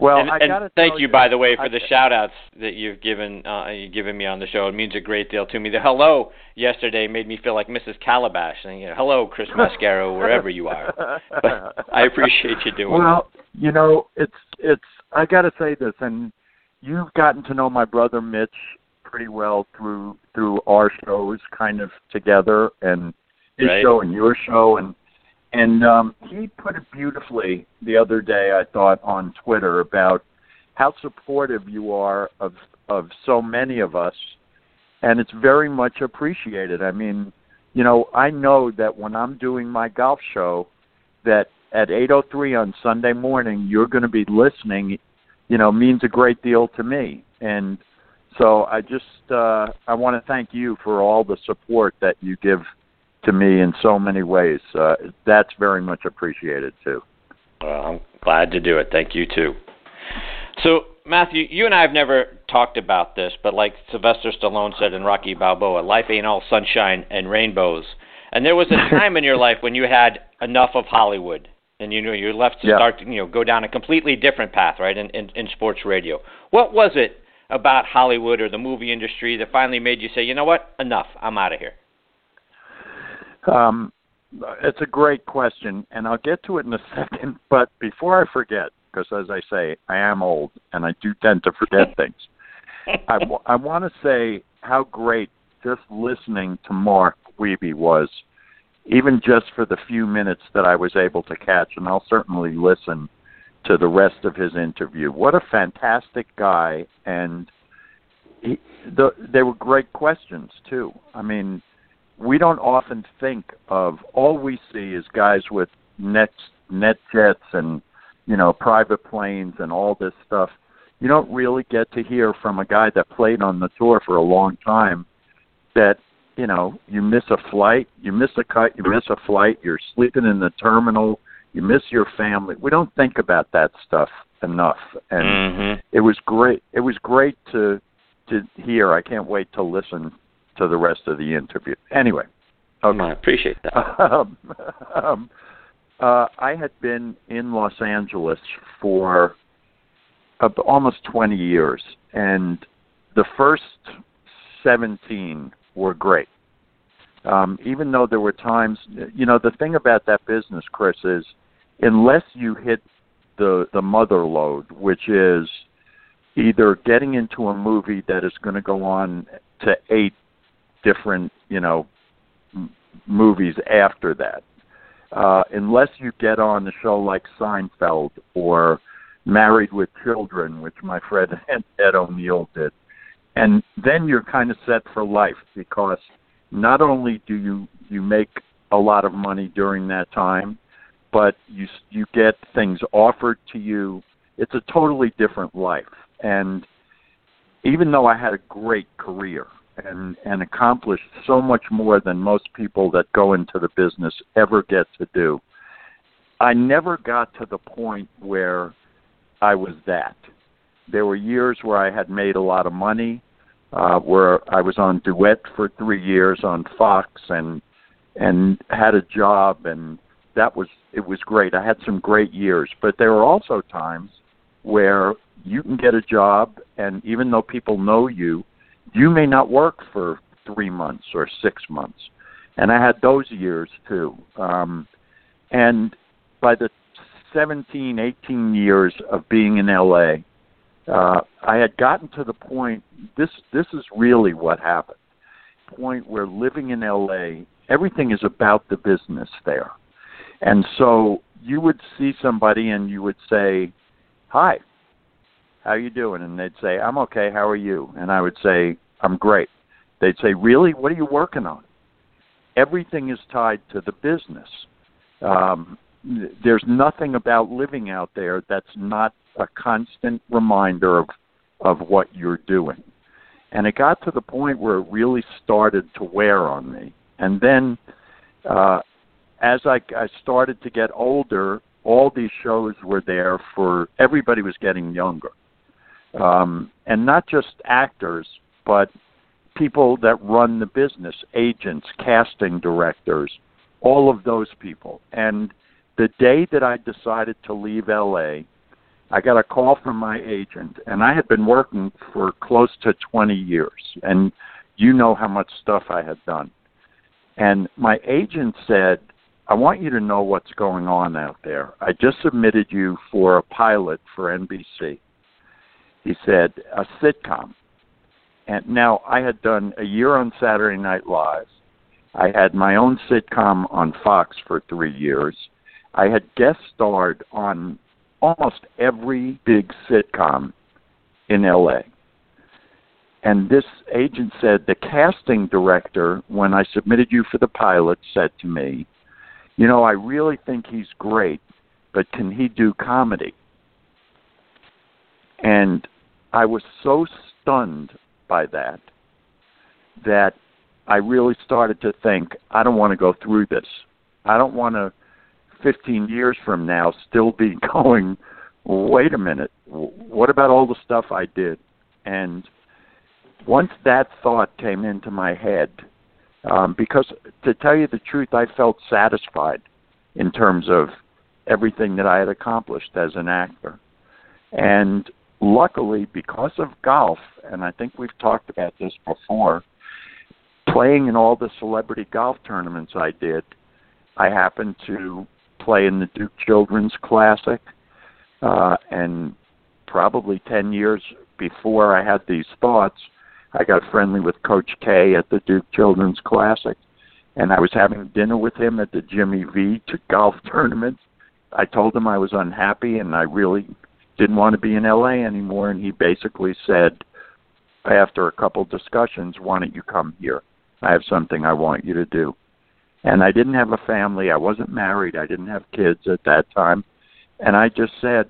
Well, and, and thank you, you, by the way, for I, the shout outs that you've given uh, you've given me on the show. It means a great deal to me. The hello yesterday made me feel like Mrs. Calabash, saying, you know, "Hello, Chris Mascaro, wherever you are." But I appreciate you doing. Well, you know, it's it's. I got to say this, and you've gotten to know my brother Mitch pretty well through through our shows kind of together and his right. show and your show and and um he put it beautifully the other day I thought on Twitter about how supportive you are of of so many of us and it's very much appreciated. I mean, you know, I know that when I'm doing my golf show that at 8:03 on Sunday morning you're going to be listening, you know, means a great deal to me. And so I just uh, I want to thank you for all the support that you give to me in so many ways. Uh, that's very much appreciated too. Well, I'm glad to do it. Thank you too. So Matthew, you and I have never talked about this, but like Sylvester Stallone said in Rocky Balboa, life ain't all sunshine and rainbows. And there was a time in your life when you had enough of Hollywood and you know you're left to yeah. start you know go down a completely different path, right? In, in in sports radio. What was it about Hollywood or the movie industry that finally made you say, you know what, enough, I'm out of here? Um, it's a great question, and I'll get to it in a second. But before I forget, because as I say, I am old and I do tend to forget things. I, I want to say how great just listening to Mark Wiebe was, even just for the few minutes that I was able to catch, and I'll certainly listen to the rest of his interview. What a fantastic guy, and he, the, they were great questions too. I mean, we don't often think of all we see is guys with net net jets and you know private planes and all this stuff. You don't really get to hear from a guy that played on the tour for a long time that you know you miss a flight, you miss a cut, you miss a flight, you're sleeping in the terminal, you miss your family. We don't think about that stuff enough, and mm-hmm. it was great. It was great to to hear. I can't wait to listen to the rest of the interview. Anyway, okay. I appreciate that. Um, um, uh, I had been in Los Angeles for uh, almost 20 years, and the first 17 were great. Um, even though there were times, you know, the thing about that business, Chris, is unless you hit the the mother load, which is either getting into a movie that is going to go on to eight different, you know, m- movies after that. Uh, unless you get on a show like Seinfeld or Married with Children, which my friend Ed O'Neill did, and then you're kind of set for life because not only do you you make a lot of money during that time, but you you get things offered to you. It's a totally different life, and even though I had a great career and and accomplished so much more than most people that go into the business ever get to do, I never got to the point where I was that. There were years where I had made a lot of money, uh, where I was on duet for three years on Fox and and had a job and that was it was great. I had some great years, but there were also times where you can get a job and even though people know you, you may not work for 3 months or 6 months. And I had those years too. Um and by the 17, 18 years of being in LA, uh, I had gotten to the point. This this is really what happened. Point where living in LA, everything is about the business there, and so you would see somebody and you would say, "Hi, how you doing?" And they'd say, "I'm okay. How are you?" And I would say, "I'm great." They'd say, "Really? What are you working on?" Everything is tied to the business. Um, there's nothing about living out there that's not a constant reminder of of what you're doing. And it got to the point where it really started to wear on me. And then uh as I, I started to get older, all these shows were there for everybody was getting younger. Um, and not just actors, but people that run the business, agents, casting directors, all of those people. And the day that I decided to leave LA, I got a call from my agent, and I had been working for close to 20 years, and you know how much stuff I had done. And my agent said, I want you to know what's going on out there. I just submitted you for a pilot for NBC. He said, a sitcom. And now I had done a year on Saturday Night Live. I had my own sitcom on Fox for three years. I had guest starred on almost every big sitcom in LA. And this agent said the casting director, when I submitted you for the pilot, said to me, You know, I really think he's great, but can he do comedy? And I was so stunned by that that I really started to think, I don't want to go through this. I don't want to 15 years from now still be going, wait a minute, what about all the stuff I did? And once that thought came into my head, um, because to tell you the truth, I felt satisfied in terms of everything that I had accomplished as an actor. And luckily, because of golf, and I think we've talked about this before, playing in all the celebrity golf tournaments I did, I happened to play in the Duke Children's Classic, uh, and probably 10 years before I had these thoughts, I got friendly with Coach K at the Duke Children's Classic, and I was having dinner with him at the Jimmy V to golf tournament. I told him I was unhappy and I really didn't want to be in LA anymore, and he basically said, after a couple discussions, why don't you come here? I have something I want you to do. And I didn't have a family. I wasn't married. I didn't have kids at that time. And I just said,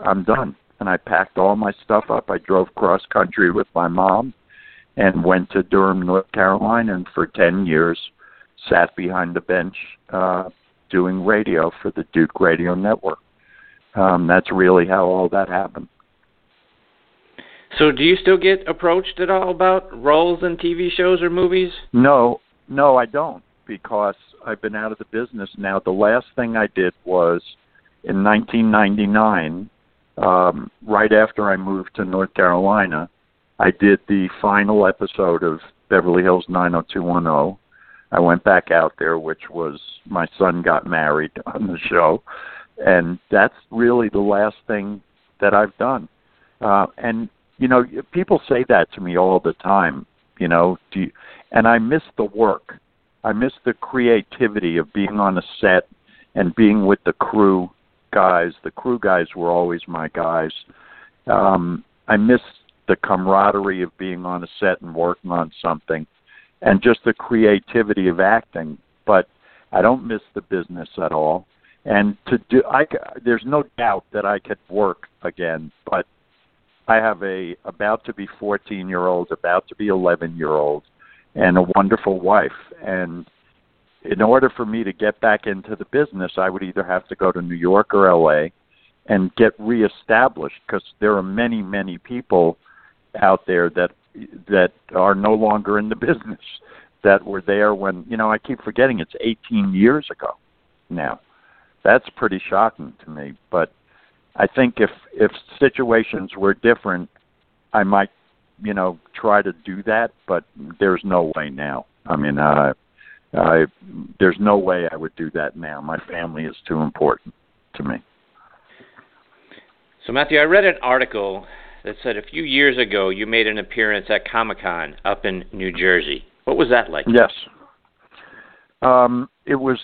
I'm done. And I packed all my stuff up. I drove cross country with my mom and went to Durham, North Carolina, and for 10 years sat behind the bench uh, doing radio for the Duke Radio Network. Um, that's really how all that happened. So, do you still get approached at all about roles in TV shows or movies? No, no, I don't because I've been out of the business now. The last thing I did was in 1999, um, right after I moved to North Carolina. I did the final episode of Beverly Hills 90210. I went back out there, which was my son got married on the show, and that's really the last thing that I've done. Uh, and you know, people say that to me all the time. You know, do you, and I miss the work. I miss the creativity of being on a set and being with the crew guys. The crew guys were always my guys. Um, I miss the camaraderie of being on a set and working on something, and just the creativity of acting. But I don't miss the business at all. And to do, I there's no doubt that I could work again, but I have a about to be 14 year old, about to be 11 year old, and a wonderful wife. And in order for me to get back into the business, I would either have to go to New York or LA and get reestablished because there are many, many people out there that that are no longer in the business that were there when you know I keep forgetting it's 18 years ago now. That's pretty shocking to me, but I think if if situations were different, I might you know try to do that, but there's no way now. I mean, uh, I there's no way I would do that now. My family is too important to me. So Matthew, I read an article that said a few years ago you made an appearance at Comic Con up in New Jersey. What was that like? Yes. Um, it was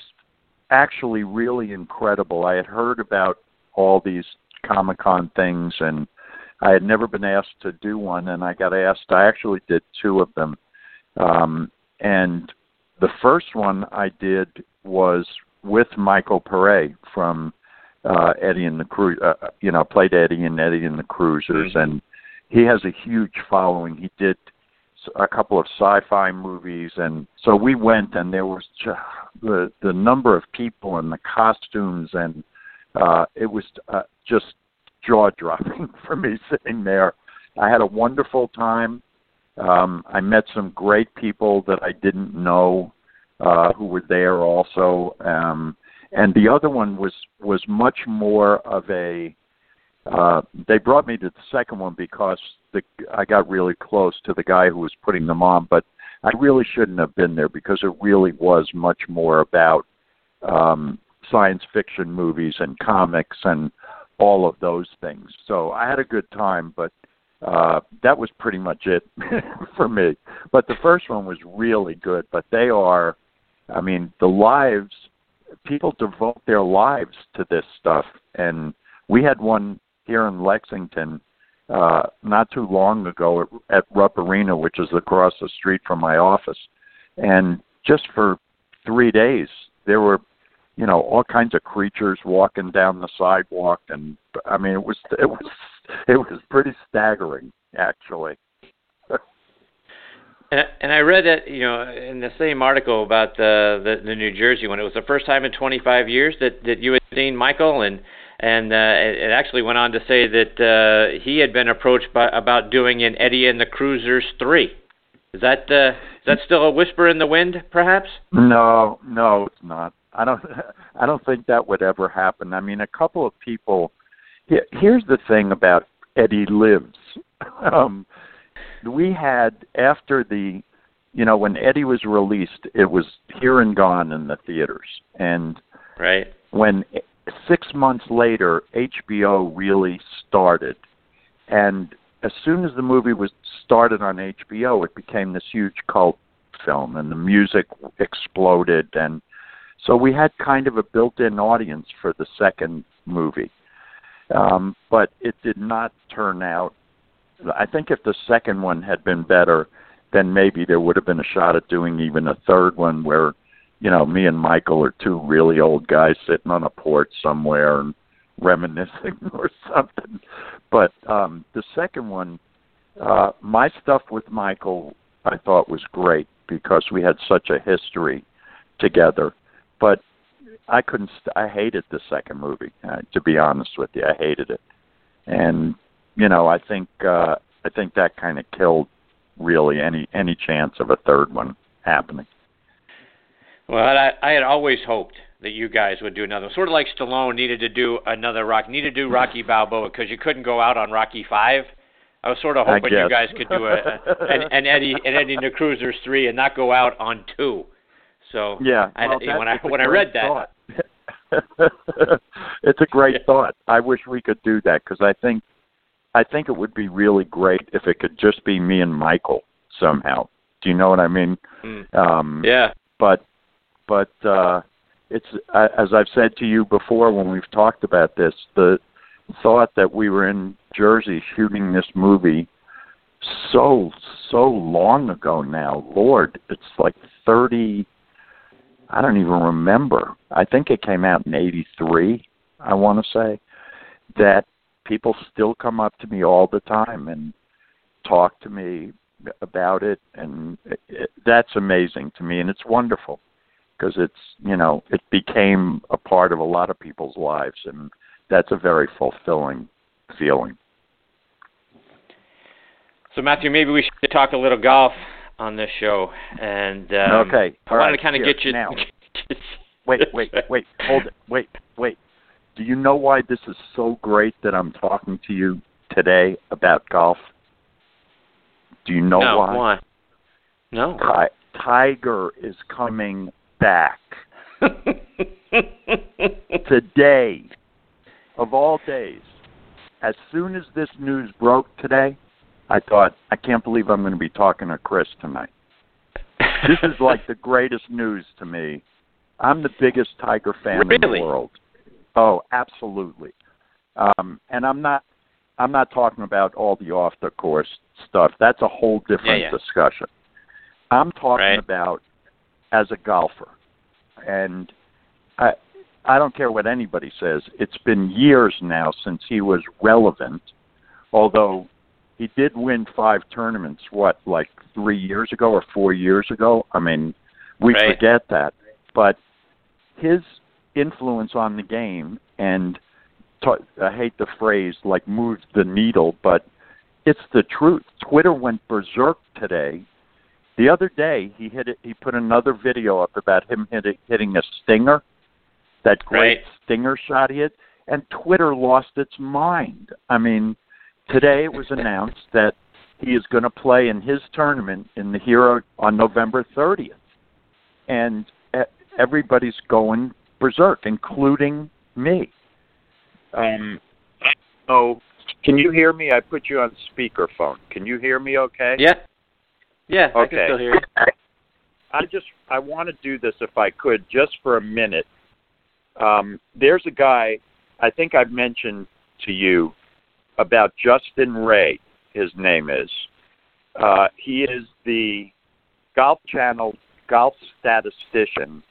actually really incredible. I had heard about all these Comic Con things and I had never been asked to do one, and I got asked. I actually did two of them, um, and the first one I did was with Michael Paré from uh, Eddie and the Cru. Uh, you know, played Eddie and Eddie and the Cruisers, mm-hmm. and he has a huge following. He did a couple of sci-fi movies, and so we went, and there was just the the number of people and the costumes, and uh, it was uh, just jaw dropping for me sitting there. I had a wonderful time. Um, I met some great people that I didn't know uh, who were there also. Um, and the other one was was much more of a. Uh, they brought me to the second one because the I got really close to the guy who was putting them on, but I really shouldn't have been there because it really was much more about um, science fiction movies and comics and all of those things. So I had a good time, but uh, that was pretty much it for me. But the first one was really good. But they are, I mean, the lives people devote their lives to this stuff, and we had one here in Lexington uh, not too long ago at, at Rupp Arena, which is across the street from my office, and just for three days there were you know all kinds of creatures walking down the sidewalk. And i mean it was it was it was pretty staggering actually. And, and i read that you know in the same article about the, the the new jersey one. It was the first time in 25 years that that you had seen michael and and uh, it, actually went on to say that uh, he had been approached by, about doing an Eddie and the Cruisers three. Is that uh, is that still a whisper in the wind, perhaps? No, no, it's not I don't I don't think that would ever happen. I mean, a couple of people. Here's the thing about Eddie Lives. Um, we had after the, you know, when Eddie was released, it was here and gone in the theaters, and right when six months later HBO really started, and as soon as the movie was started on HBO, it became this huge cult film, and the music exploded, and so we had kind of a built-in audience for the second movie. Um, but it did not turn out. I think if the second one had been better, then maybe there would have been a shot at doing even a third one where, you know, me and Michael are two really old guys sitting on a porch somewhere and reminiscing or something. But um the second one, uh my stuff with Michael I thought was great because we had such a history together. But I couldn't. St- I hated the second movie. Uh, to be honest with you, I hated it, and you know, I think uh, I think that kind of killed really any any chance of a third one happening. Well, I, I had always hoped that you guys would do another. Sort of like Stallone needed to do another Rock, needed to do Rocky Balboa because you couldn't go out on Rocky Five. I was sort of hoping you guys could do a, an, an Eddie an Eddie and the Cruisers three and not go out on two. So yeah, well, I, when I when I read that, it's a great yeah. thought. I wish we could do that because I think I think it would be really great if it could just be me and Michael somehow. Do you know what I mean? Mm. Um, yeah. But but uh, it's as I've said to you before when we've talked about this, the thought that we were in Jersey shooting this movie so so long ago now. Lord, it's like thirty. I don't even remember. I think it came out in '83. I want to say that people still come up to me all the time and talk to me about it, and it, that's amazing to me, and it's wonderful because it's you know it became a part of a lot of people's lives, and that's a very fulfilling feeling. So Matthew, maybe we should talk a little golf on this show, and um, okay, I wanted right. to kind of Here, get you. now. wait, wait, wait, hold it, wait, wait. Do you know why this is so great that I'm talking to you today about golf? Do you know no, why? why? No. Tiger is coming back today, of all days. As soon as this news broke today, I thought, I can't believe I'm going to be talking to Chris tonight. This is like the greatest news to me. I'm the biggest Tiger fan really? in the world. Oh, absolutely. Um, and I'm not I'm not talking about all the off the course stuff. That's a whole different yeah, yeah. discussion. I'm talking right. about as a golfer. And I I don't care what anybody says. It's been years now since he was relevant. Although he did win five tournaments what like 3 years ago or 4 years ago. I mean, we right. forget that. But his influence on the game and t- I hate the phrase like moves the needle, but it's the truth. Twitter went berserk today. The other day, he hit it, he put another video up about him hit it, hitting a stinger, that great right. stinger shot he hit, and Twitter lost its mind. I mean, today it was announced that he is going to play in his tournament in the Hero on November 30th, and everybody's going berserk, including me. Um, oh, can you hear me? I put you on speakerphone. Can you hear me? Okay. Yeah. Yeah. Okay. I can still hear you. I just I want to do this if I could just for a minute. Um, there's a guy I think I've mentioned to you about Justin Ray. His name is. Uh, he is the Golf Channel golf statistician,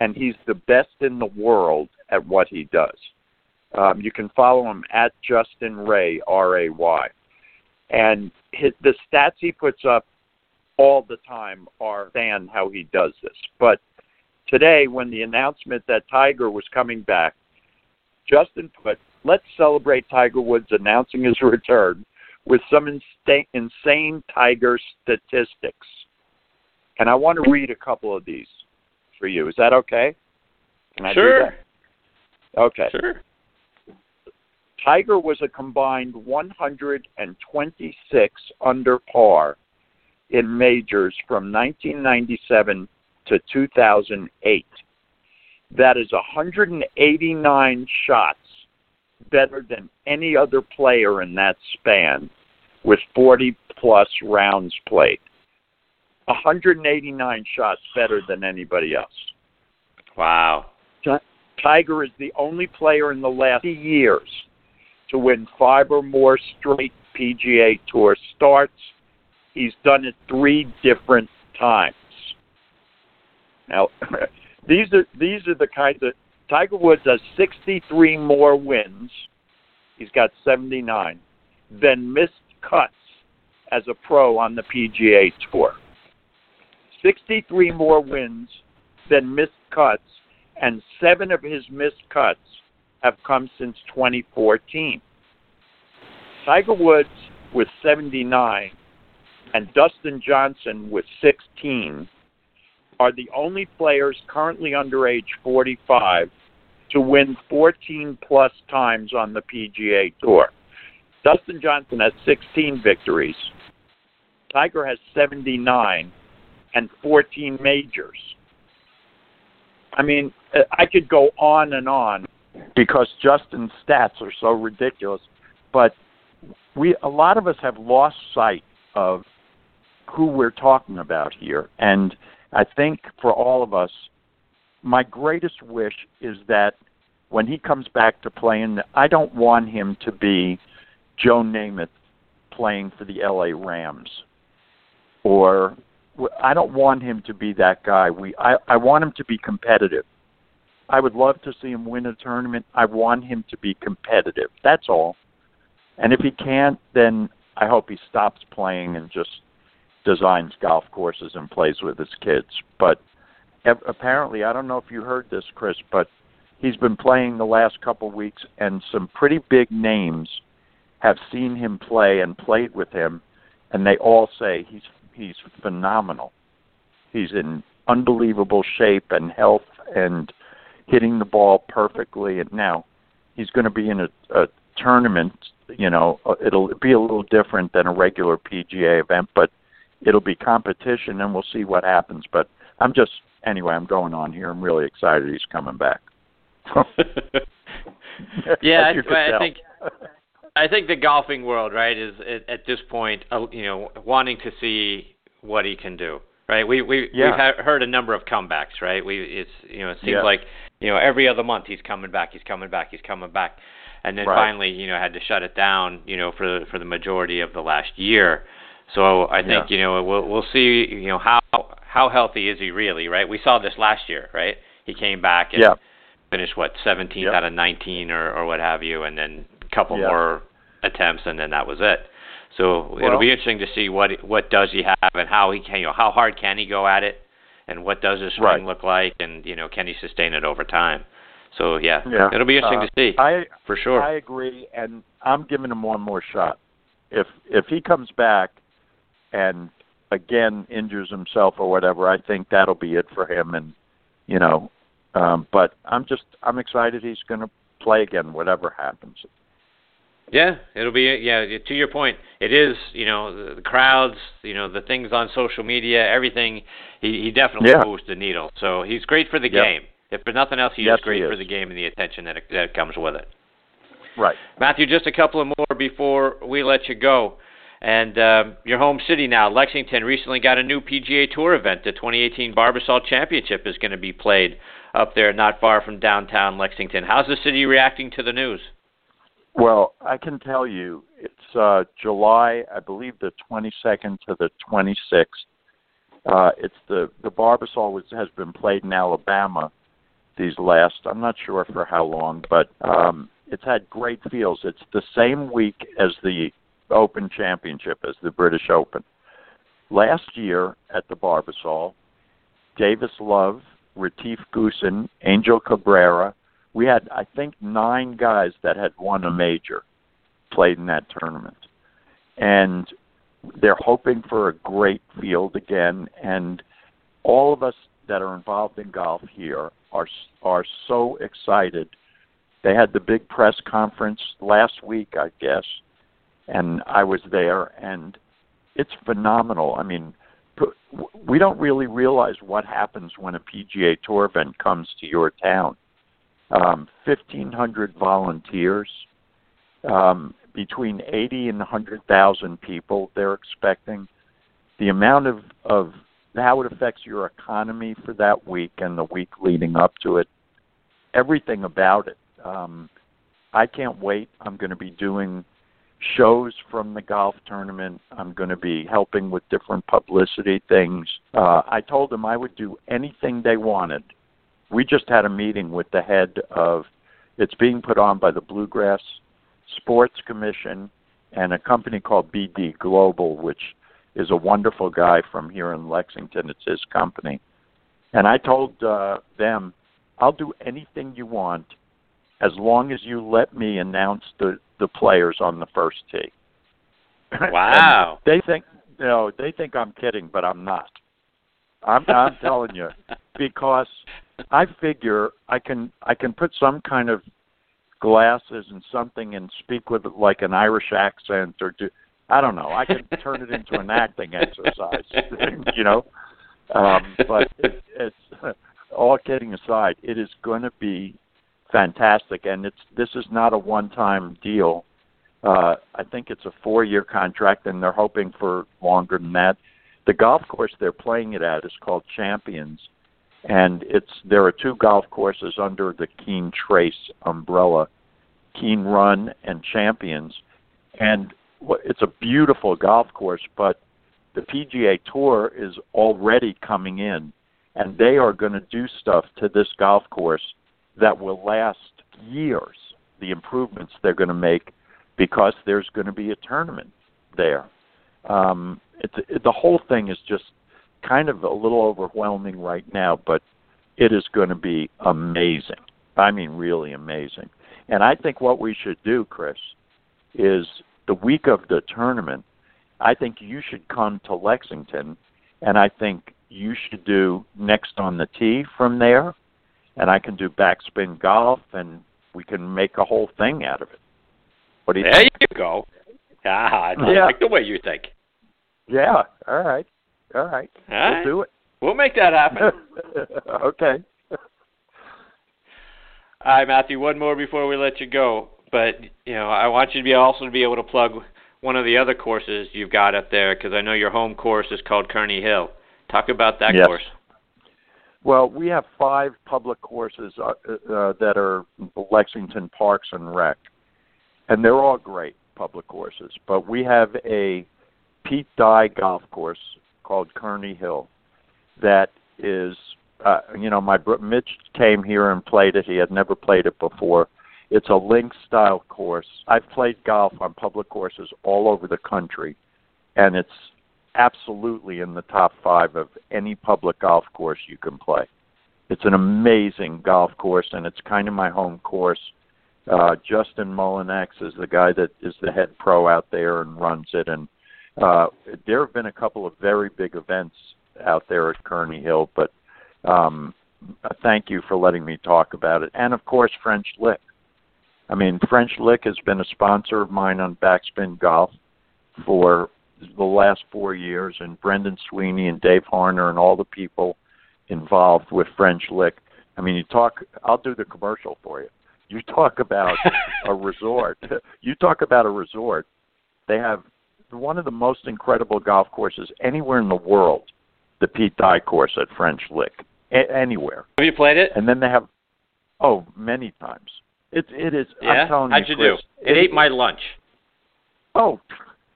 and he's the best in the world at what he does. Um, you can follow him at Justin Ray R A Y, and his, the stats he puts up all the time are fan how he does this. But today, when the announcement that Tiger was coming back, Justin put, "Let's celebrate Tiger Woods announcing his return with some insta- insane Tiger statistics." And I want to read a couple of these for you. Is that okay? Can I sure. do that? Okay. Sure. Tiger was a combined 126 under par in majors from 1997 to 2008. That is 189 shots better than any other player in that span with 40 plus rounds played. 189 shots better than anybody else. Wow. Tiger is the only player in the last years to win five or more straight PGA Tour starts. He's done it three different times. Now, these are these are the kinds of Tiger Woods has 63 more wins. He's got 79. Than missed cuts as a pro on the PGA Tour. 63 more wins than missed cuts, and seven of his missed cuts have come since 2014. Tiger Woods with 79 and Dustin Johnson with 16 are the only players currently under age 45 to win 14 plus times on the PGA Tour. Dustin Johnson has 16 victories. Tiger has 79 and 14 majors. I mean, uh, I could go on and on because Justin's stats are so ridiculous, but we a lot of us have lost sight of who we're talking about here. And I think for all of us, my greatest wish is that when he comes back to playing, I don't want him to be Joe Namath playing for the LA Rams, or I don't want him to be that guy. We I, I want him to be competitive. I would love to see him win a tournament. I want him to be competitive. That's all. And if he can't, then I hope he stops playing and just designs golf courses and plays with his kids. But apparently, I don't know if you heard this, Chris, but he's been playing the last couple of weeks, and some pretty big names have seen him play and played with him, and they all say he's he's phenomenal. He's in unbelievable shape and health and hitting the ball perfectly. And now he's going to be in a, a tournament. You know, uh, it'll be a little different than a regular PGA event, but it'll be competition, and we'll see what happens. But I'm just anyway. I'm going on here. I'm really excited he's coming back. yeah, I, I think I think the golfing world, right, is at, at this point, uh, you know, wanting to see what he can do. Right, we we yeah. we've ha- heard a number of comebacks. Right, we it's you know it seems yeah. like you know every other month he's coming back, he's coming back, he's coming back, and then right. finally you know had to shut it down. You know for for the majority of the last year. So I think yeah. you know we'll we'll see you know how how healthy is he really, right? We saw this last year, right? He came back and yeah. finished what 17th yep. out of 19 or or what have you, and then a couple yeah. more attempts, and then that was it. So well, it'll be interesting to see what what does he have and how he can you know how hard can he go at it, and what does his swing right. look like, and you know can he sustain it over time. So yeah, yeah. it'll be interesting uh, to see I, for sure. I agree, and I'm giving him one more shot. If if he comes back and again injures himself or whatever, I think that'll be it for him. And you know, um, but I'm just I'm excited he's going to play again, whatever happens. Yeah, it'll be yeah. To your point, it is you know the, crowds, you know the things on social media, everything. He he definitely yeah. moves the needle. So he's great for the yep. game. If for nothing else, he's yes, great he for the game and the attention that it, that comes with it. Right, Matthew. Just a couple of more before we let you go. And um, your home city now, Lexington, recently got a new PGA Tour event. The 2018 Barbasol Championship is going to be played up there, not far from downtown Lexington. How's the city reacting to the news? Well, I can tell you, it's uh, July, I believe, the 22nd to the 26th. Uh, it's the the Barbasol was, has been played in Alabama these last. I'm not sure for how long, but um, it's had great fields. It's the same week as the Open Championship, as the British Open. Last year at the Barbasol, Davis Love, Retief Goosen, Angel Cabrera, we had I think nine guys that had won a major played in that tournament, and they're hoping for a great field again. And all of us that are involved in golf here are are so excited. They had the big press conference last week, I guess, and I was there, and it's phenomenal. I mean, we don't really realize what happens when a PGA Tour event comes to your town. Um, 1,500 volunteers, um, between 80 and 100,000 people they're expecting. The amount of, of how it affects your economy for that week and the week leading up to it, everything about it. Um, I can't wait. I'm going to be doing shows from the golf tournament. I'm going to be helping with different publicity things. Uh, I told them I would do anything they wanted. We just had a meeting with the head of it's being put on by the Bluegrass Sports Commission and a company called BD Global, which is a wonderful guy from here in Lexington. It's his company. And I told uh, them, I'll do anything you want as long as you let me announce the the players on the first tee. Wow. they think you know, they think I'm kidding, but I'm not. I'm I'm telling you because I figure I can I can put some kind of glasses and something and speak with like an Irish accent or do I don't know. I can turn it into an acting exercise, you know. Um, but it, it's all kidding aside, it is going to be fantastic, and it's this is not a one-time deal. Uh, I think it's a four-year contract, and they're hoping for longer than that. The golf course they're playing it at is called Champions, and it's there are two golf courses under the Keene Trace umbrella, Keene Run and Champions, and it's a beautiful golf course. But the PGA Tour is already coming in, and they are going to do stuff to this golf course that will last years. The improvements they're going to make because there's going to be a tournament there. Um, it, the whole thing is just kind of a little overwhelming right now, but it is going to be amazing. I mean, really amazing. And I think what we should do, Chris, is the week of the tournament. I think you should come to Lexington, and I think you should do next on the tee from there and I can do backspin golf, and we can make a whole thing out of it. What do you there think? you go. Ah, I yeah. like the way you think. Yeah. All right. All right. All we'll right. do it. We'll make that happen. okay. All right, Matthew. One more before we let you go. But you know, I want you to be also to be able to plug one of the other courses you've got up there because I know your home course is called Kearney Hill. Talk about that yes. course. Well, we have five public courses uh, uh, that are Lexington Parks and Rec, and they're all great public courses. But we have a Pete Dye golf course called Kearney Hill that is, uh, you know, my bro- Mitch came here and played it. He had never played it before. It's a link style course. I've played golf on public courses all over the country, and it's absolutely in the top five of any public golf course you can play. It's an amazing golf course, and it's kind of my home course. Uh, Justin Mullinex is the guy that is the head pro out there and runs it, and uh, there have been a couple of very big events out there at Kearney Hill. But um, thank you for letting me talk about it, and of course French Lick. I mean, French Lick has been a sponsor of mine on Backspin Golf for the last four years, and Brendan Sweeney and Dave Harner and all the people involved with French Lick. I mean, you talk. I'll do the commercial for you. You talk about a resort. You talk about a resort. They have one of the most incredible golf courses anywhere in the world. The Pete Dye course at French Lick, a- anywhere. Have you played it? And then they have, oh, many times. It it is. Yeah. I'm telling How'd you, Chris, do? It ate my lunch. Oh,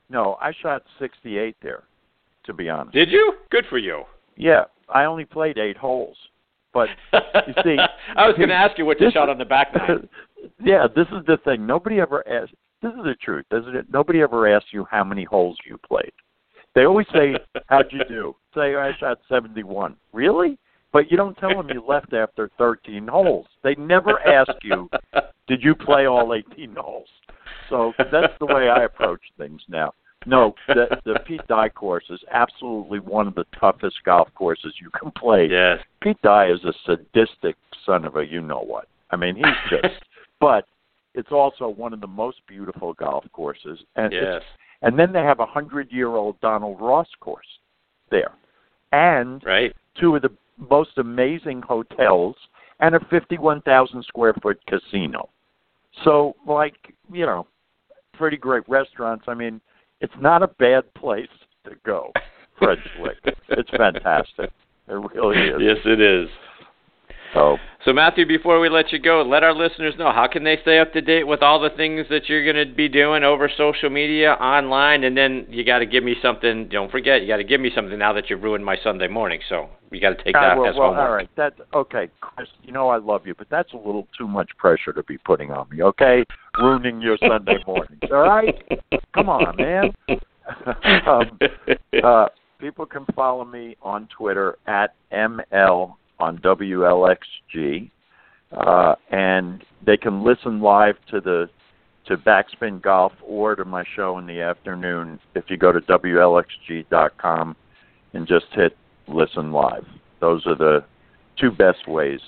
no, I shot 68 there, to be honest. Did you? Good for you. Yeah, I only played eight holes. But you see, I was going to ask you what you shot on the back nine. yeah, this is the thing. Nobody ever asks. This is the truth, isn't it? Nobody ever asks you how many holes you played. They always say, "How'd you do?" Say, "I shot 71." Really? But you don't tell them you left after 13 holes. They never ask you, "Did you play all 18 holes?" So that's the way I approach things now. no, the the Pete Dye course is absolutely one of the toughest golf courses you can play. Yes. Pete Dye is a sadistic son of a you know what. I mean, he's just. but it's also one of the most beautiful golf courses, and yes. and then they have a hundred year old Donald Ross course there, and right. two of the most amazing hotels and a fifty one thousand square foot casino. So, like you know, pretty great restaurants. I mean, it's not a bad place to go. Slick. It's fantastic. It really is. Yes, it is. So, so Matthew, before we let you go, let our listeners know how can they stay up to date with all the things that you're going to be doing over social media, online, and then you got to give me something. Don't forget, you got to give me something now that you've ruined my Sunday morning. So you got to take that uh, well, as well, homework. all right. That's okay, Chris. You know I love you, but that's a little too much pressure to be putting on me. Okay, ruining your Sunday mornings. All right, come on, man. um, uh, people can follow me on Twitter at ml on WLXG, uh, and they can listen live to the to Backspin Golf or to my show in the afternoon if you go to WLXG.com and just hit listen live. Those are the two best ways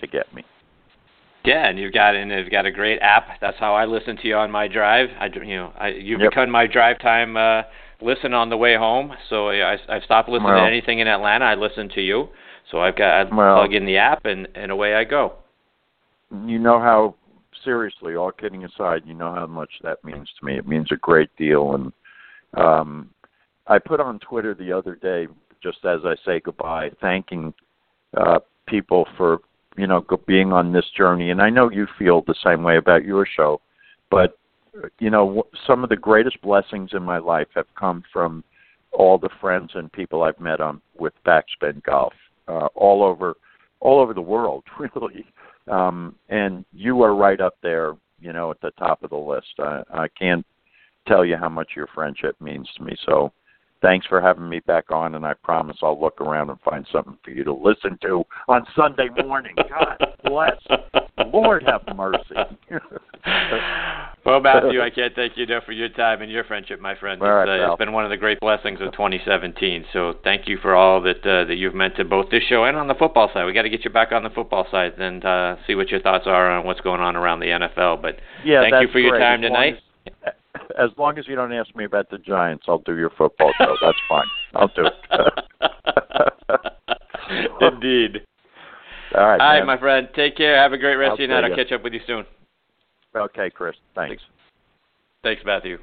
to get me. Yeah, and you've got and you've got a great app. That's how I listen to you on my drive. I you know I, you've Yep. become my drive time uh, listen on the way home. So I I've stopped listening Well- to anything in Atlanta. I listen to you. So I've got I Well- plug in the app and and away I go. You know how seriously, all kidding aside, you know how much that means to me. It means a great deal and um I put on Twitter the other day just as I say goodbye, thanking uh people for you know being on this journey and I know you feel the same way about your show, but you know some of the greatest blessings in my life have come from all the friends and people I've met on with Backspin Golf uh, all over all over the world, really. Um, and you are right up there, you know, at the top of the list. I, I can't tell you how much your friendship means to me. So, thanks for having me back on, and I promise I'll look around and find something for you to listen to on Sunday morning. God bless. Lord have mercy. well, Matthew, I can't thank you enough for your time and your friendship, my friend. All right, it's, uh, it's been one of the great blessings of 2017. So thank you for all that uh, that you've meant to both this show and on the football side. We got to get you back on the football side and uh, see what your thoughts are on what's going on around the NFL. But yeah, thank you for your great. time tonight. As, long as you don't ask me about the Giants, I'll do your football show. That's fine. I'll do it. Indeed. All right. All right, man. my friend. Take care. Have a great rest I'll of your night. see I'll catch up with you soon. Okay, Chris. Thanks. Thanks, Matthew.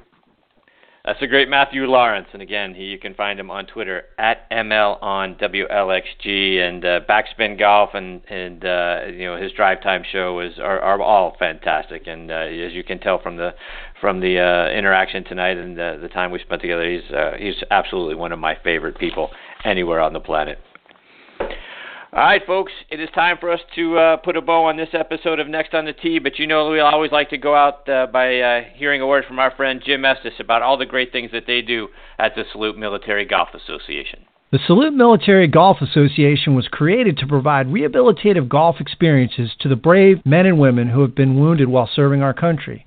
That's the great Matthew Laurance, and again, he, you can find him on Twitter at ml on WLXG and uh, Backspin Golf, and and uh, you know his Drive Time show is are, are all fantastic, and uh, as you can tell from the from the uh, interaction tonight and the, the time we spent together, he's uh, he's absolutely one of my favorite people anywhere on the planet. All right, folks, it is time for us to uh, put a bow on this episode of Next on the Tee. But you know, we always like to go out uh, by uh, hearing a word from our friend Jim Estes about all the great things that they do at the Salute Military Golf Association. The Salute Military Golf Association was created to provide rehabilitative golf experiences to the brave men and women who have been wounded while serving our country.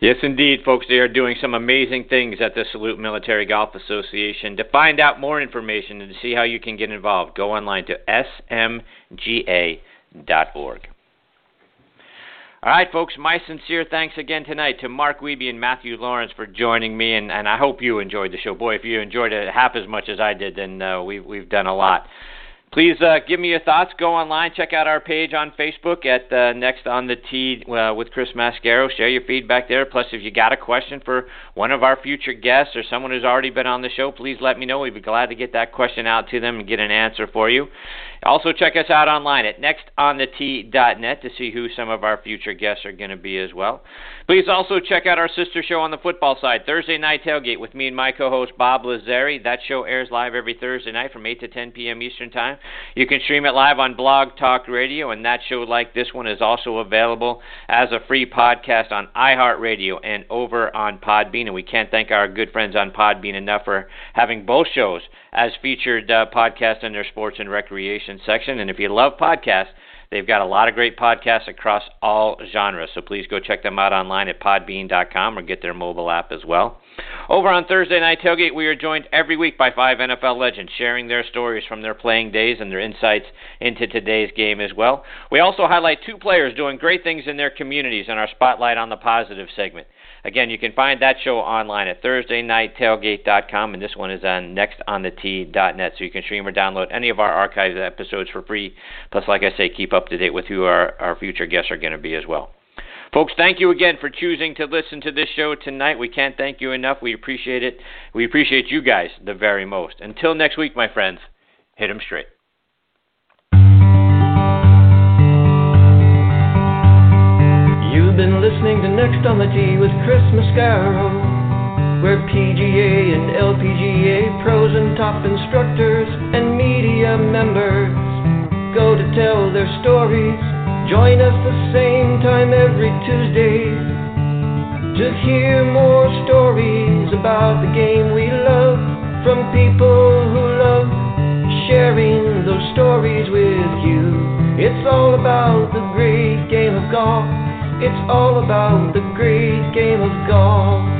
Yes, indeed, folks. They are doing some amazing things at the Salute Military Golf Association. To find out more information and to see how you can get involved, go online to smga.org. All right, folks, my sincere thanks again tonight to Mark Wiebe and Matthew Laurance for joining me, and, and I hope you enjoyed the show. Boy, if you enjoyed it half as much as I did, then uh, we've, we've done a lot. Please uh, give me your thoughts. Go online, check out our page on Facebook at uh, Next on the Tee uh, with Chris Mascaro. Share your feedback there. Plus, if you got a question for one of our future guests or someone who's already been on the show, please let me know. We'd be glad to get that question out to them and get an answer for you. Also, check us out online at nextonthetee.net to see who some of our future guests are going to be as well. Please also check out our sister show on the football side, Thursday Night Tailgate, with me and my co host Bob Lazari. That show airs live every Thursday night from 8 to 10 p.m. Eastern Time. You can stream it live on Blog Talk Radio, and that show, like this one, is also available as a free podcast on iHeartRadio and over on Podbean. And we can't thank our good friends on Podbean enough for having both shows as featured uh, podcasts in their sports and recreation section. And if you love podcasts, They've got a lot of great podcasts across all genres, so please go check them out online at podbean.com or get their mobile app as well. Over on Thursday Night Tailgate, we are joined every week by five NFL legends sharing their stories from their playing days and their insights into today's game as well. We also highlight two players doing great things in their communities in our Spotlight on the Positive segment. Again, you can find that show online at ThursdayNightTailgate.com, and this one is on NextOnTheTee.net, so you can stream or download any of our archived episodes for free. Plus, like I say, keep up to date with who our, our future guests are going to be as well. Folks, thank you again for choosing to listen to this show tonight. We can't thank you enough. We appreciate it. We appreciate you guys the very most. Until next week, my friends, hit them straight. On the Tee with Chris Mascaro, where PGA and LPGA pros and top instructors and media members go to tell their stories. Join us the same time every Tuesday to hear more stories about the game we love from people who love sharing those stories with you. It's all about the great game of golf. It's all about the great game of golf.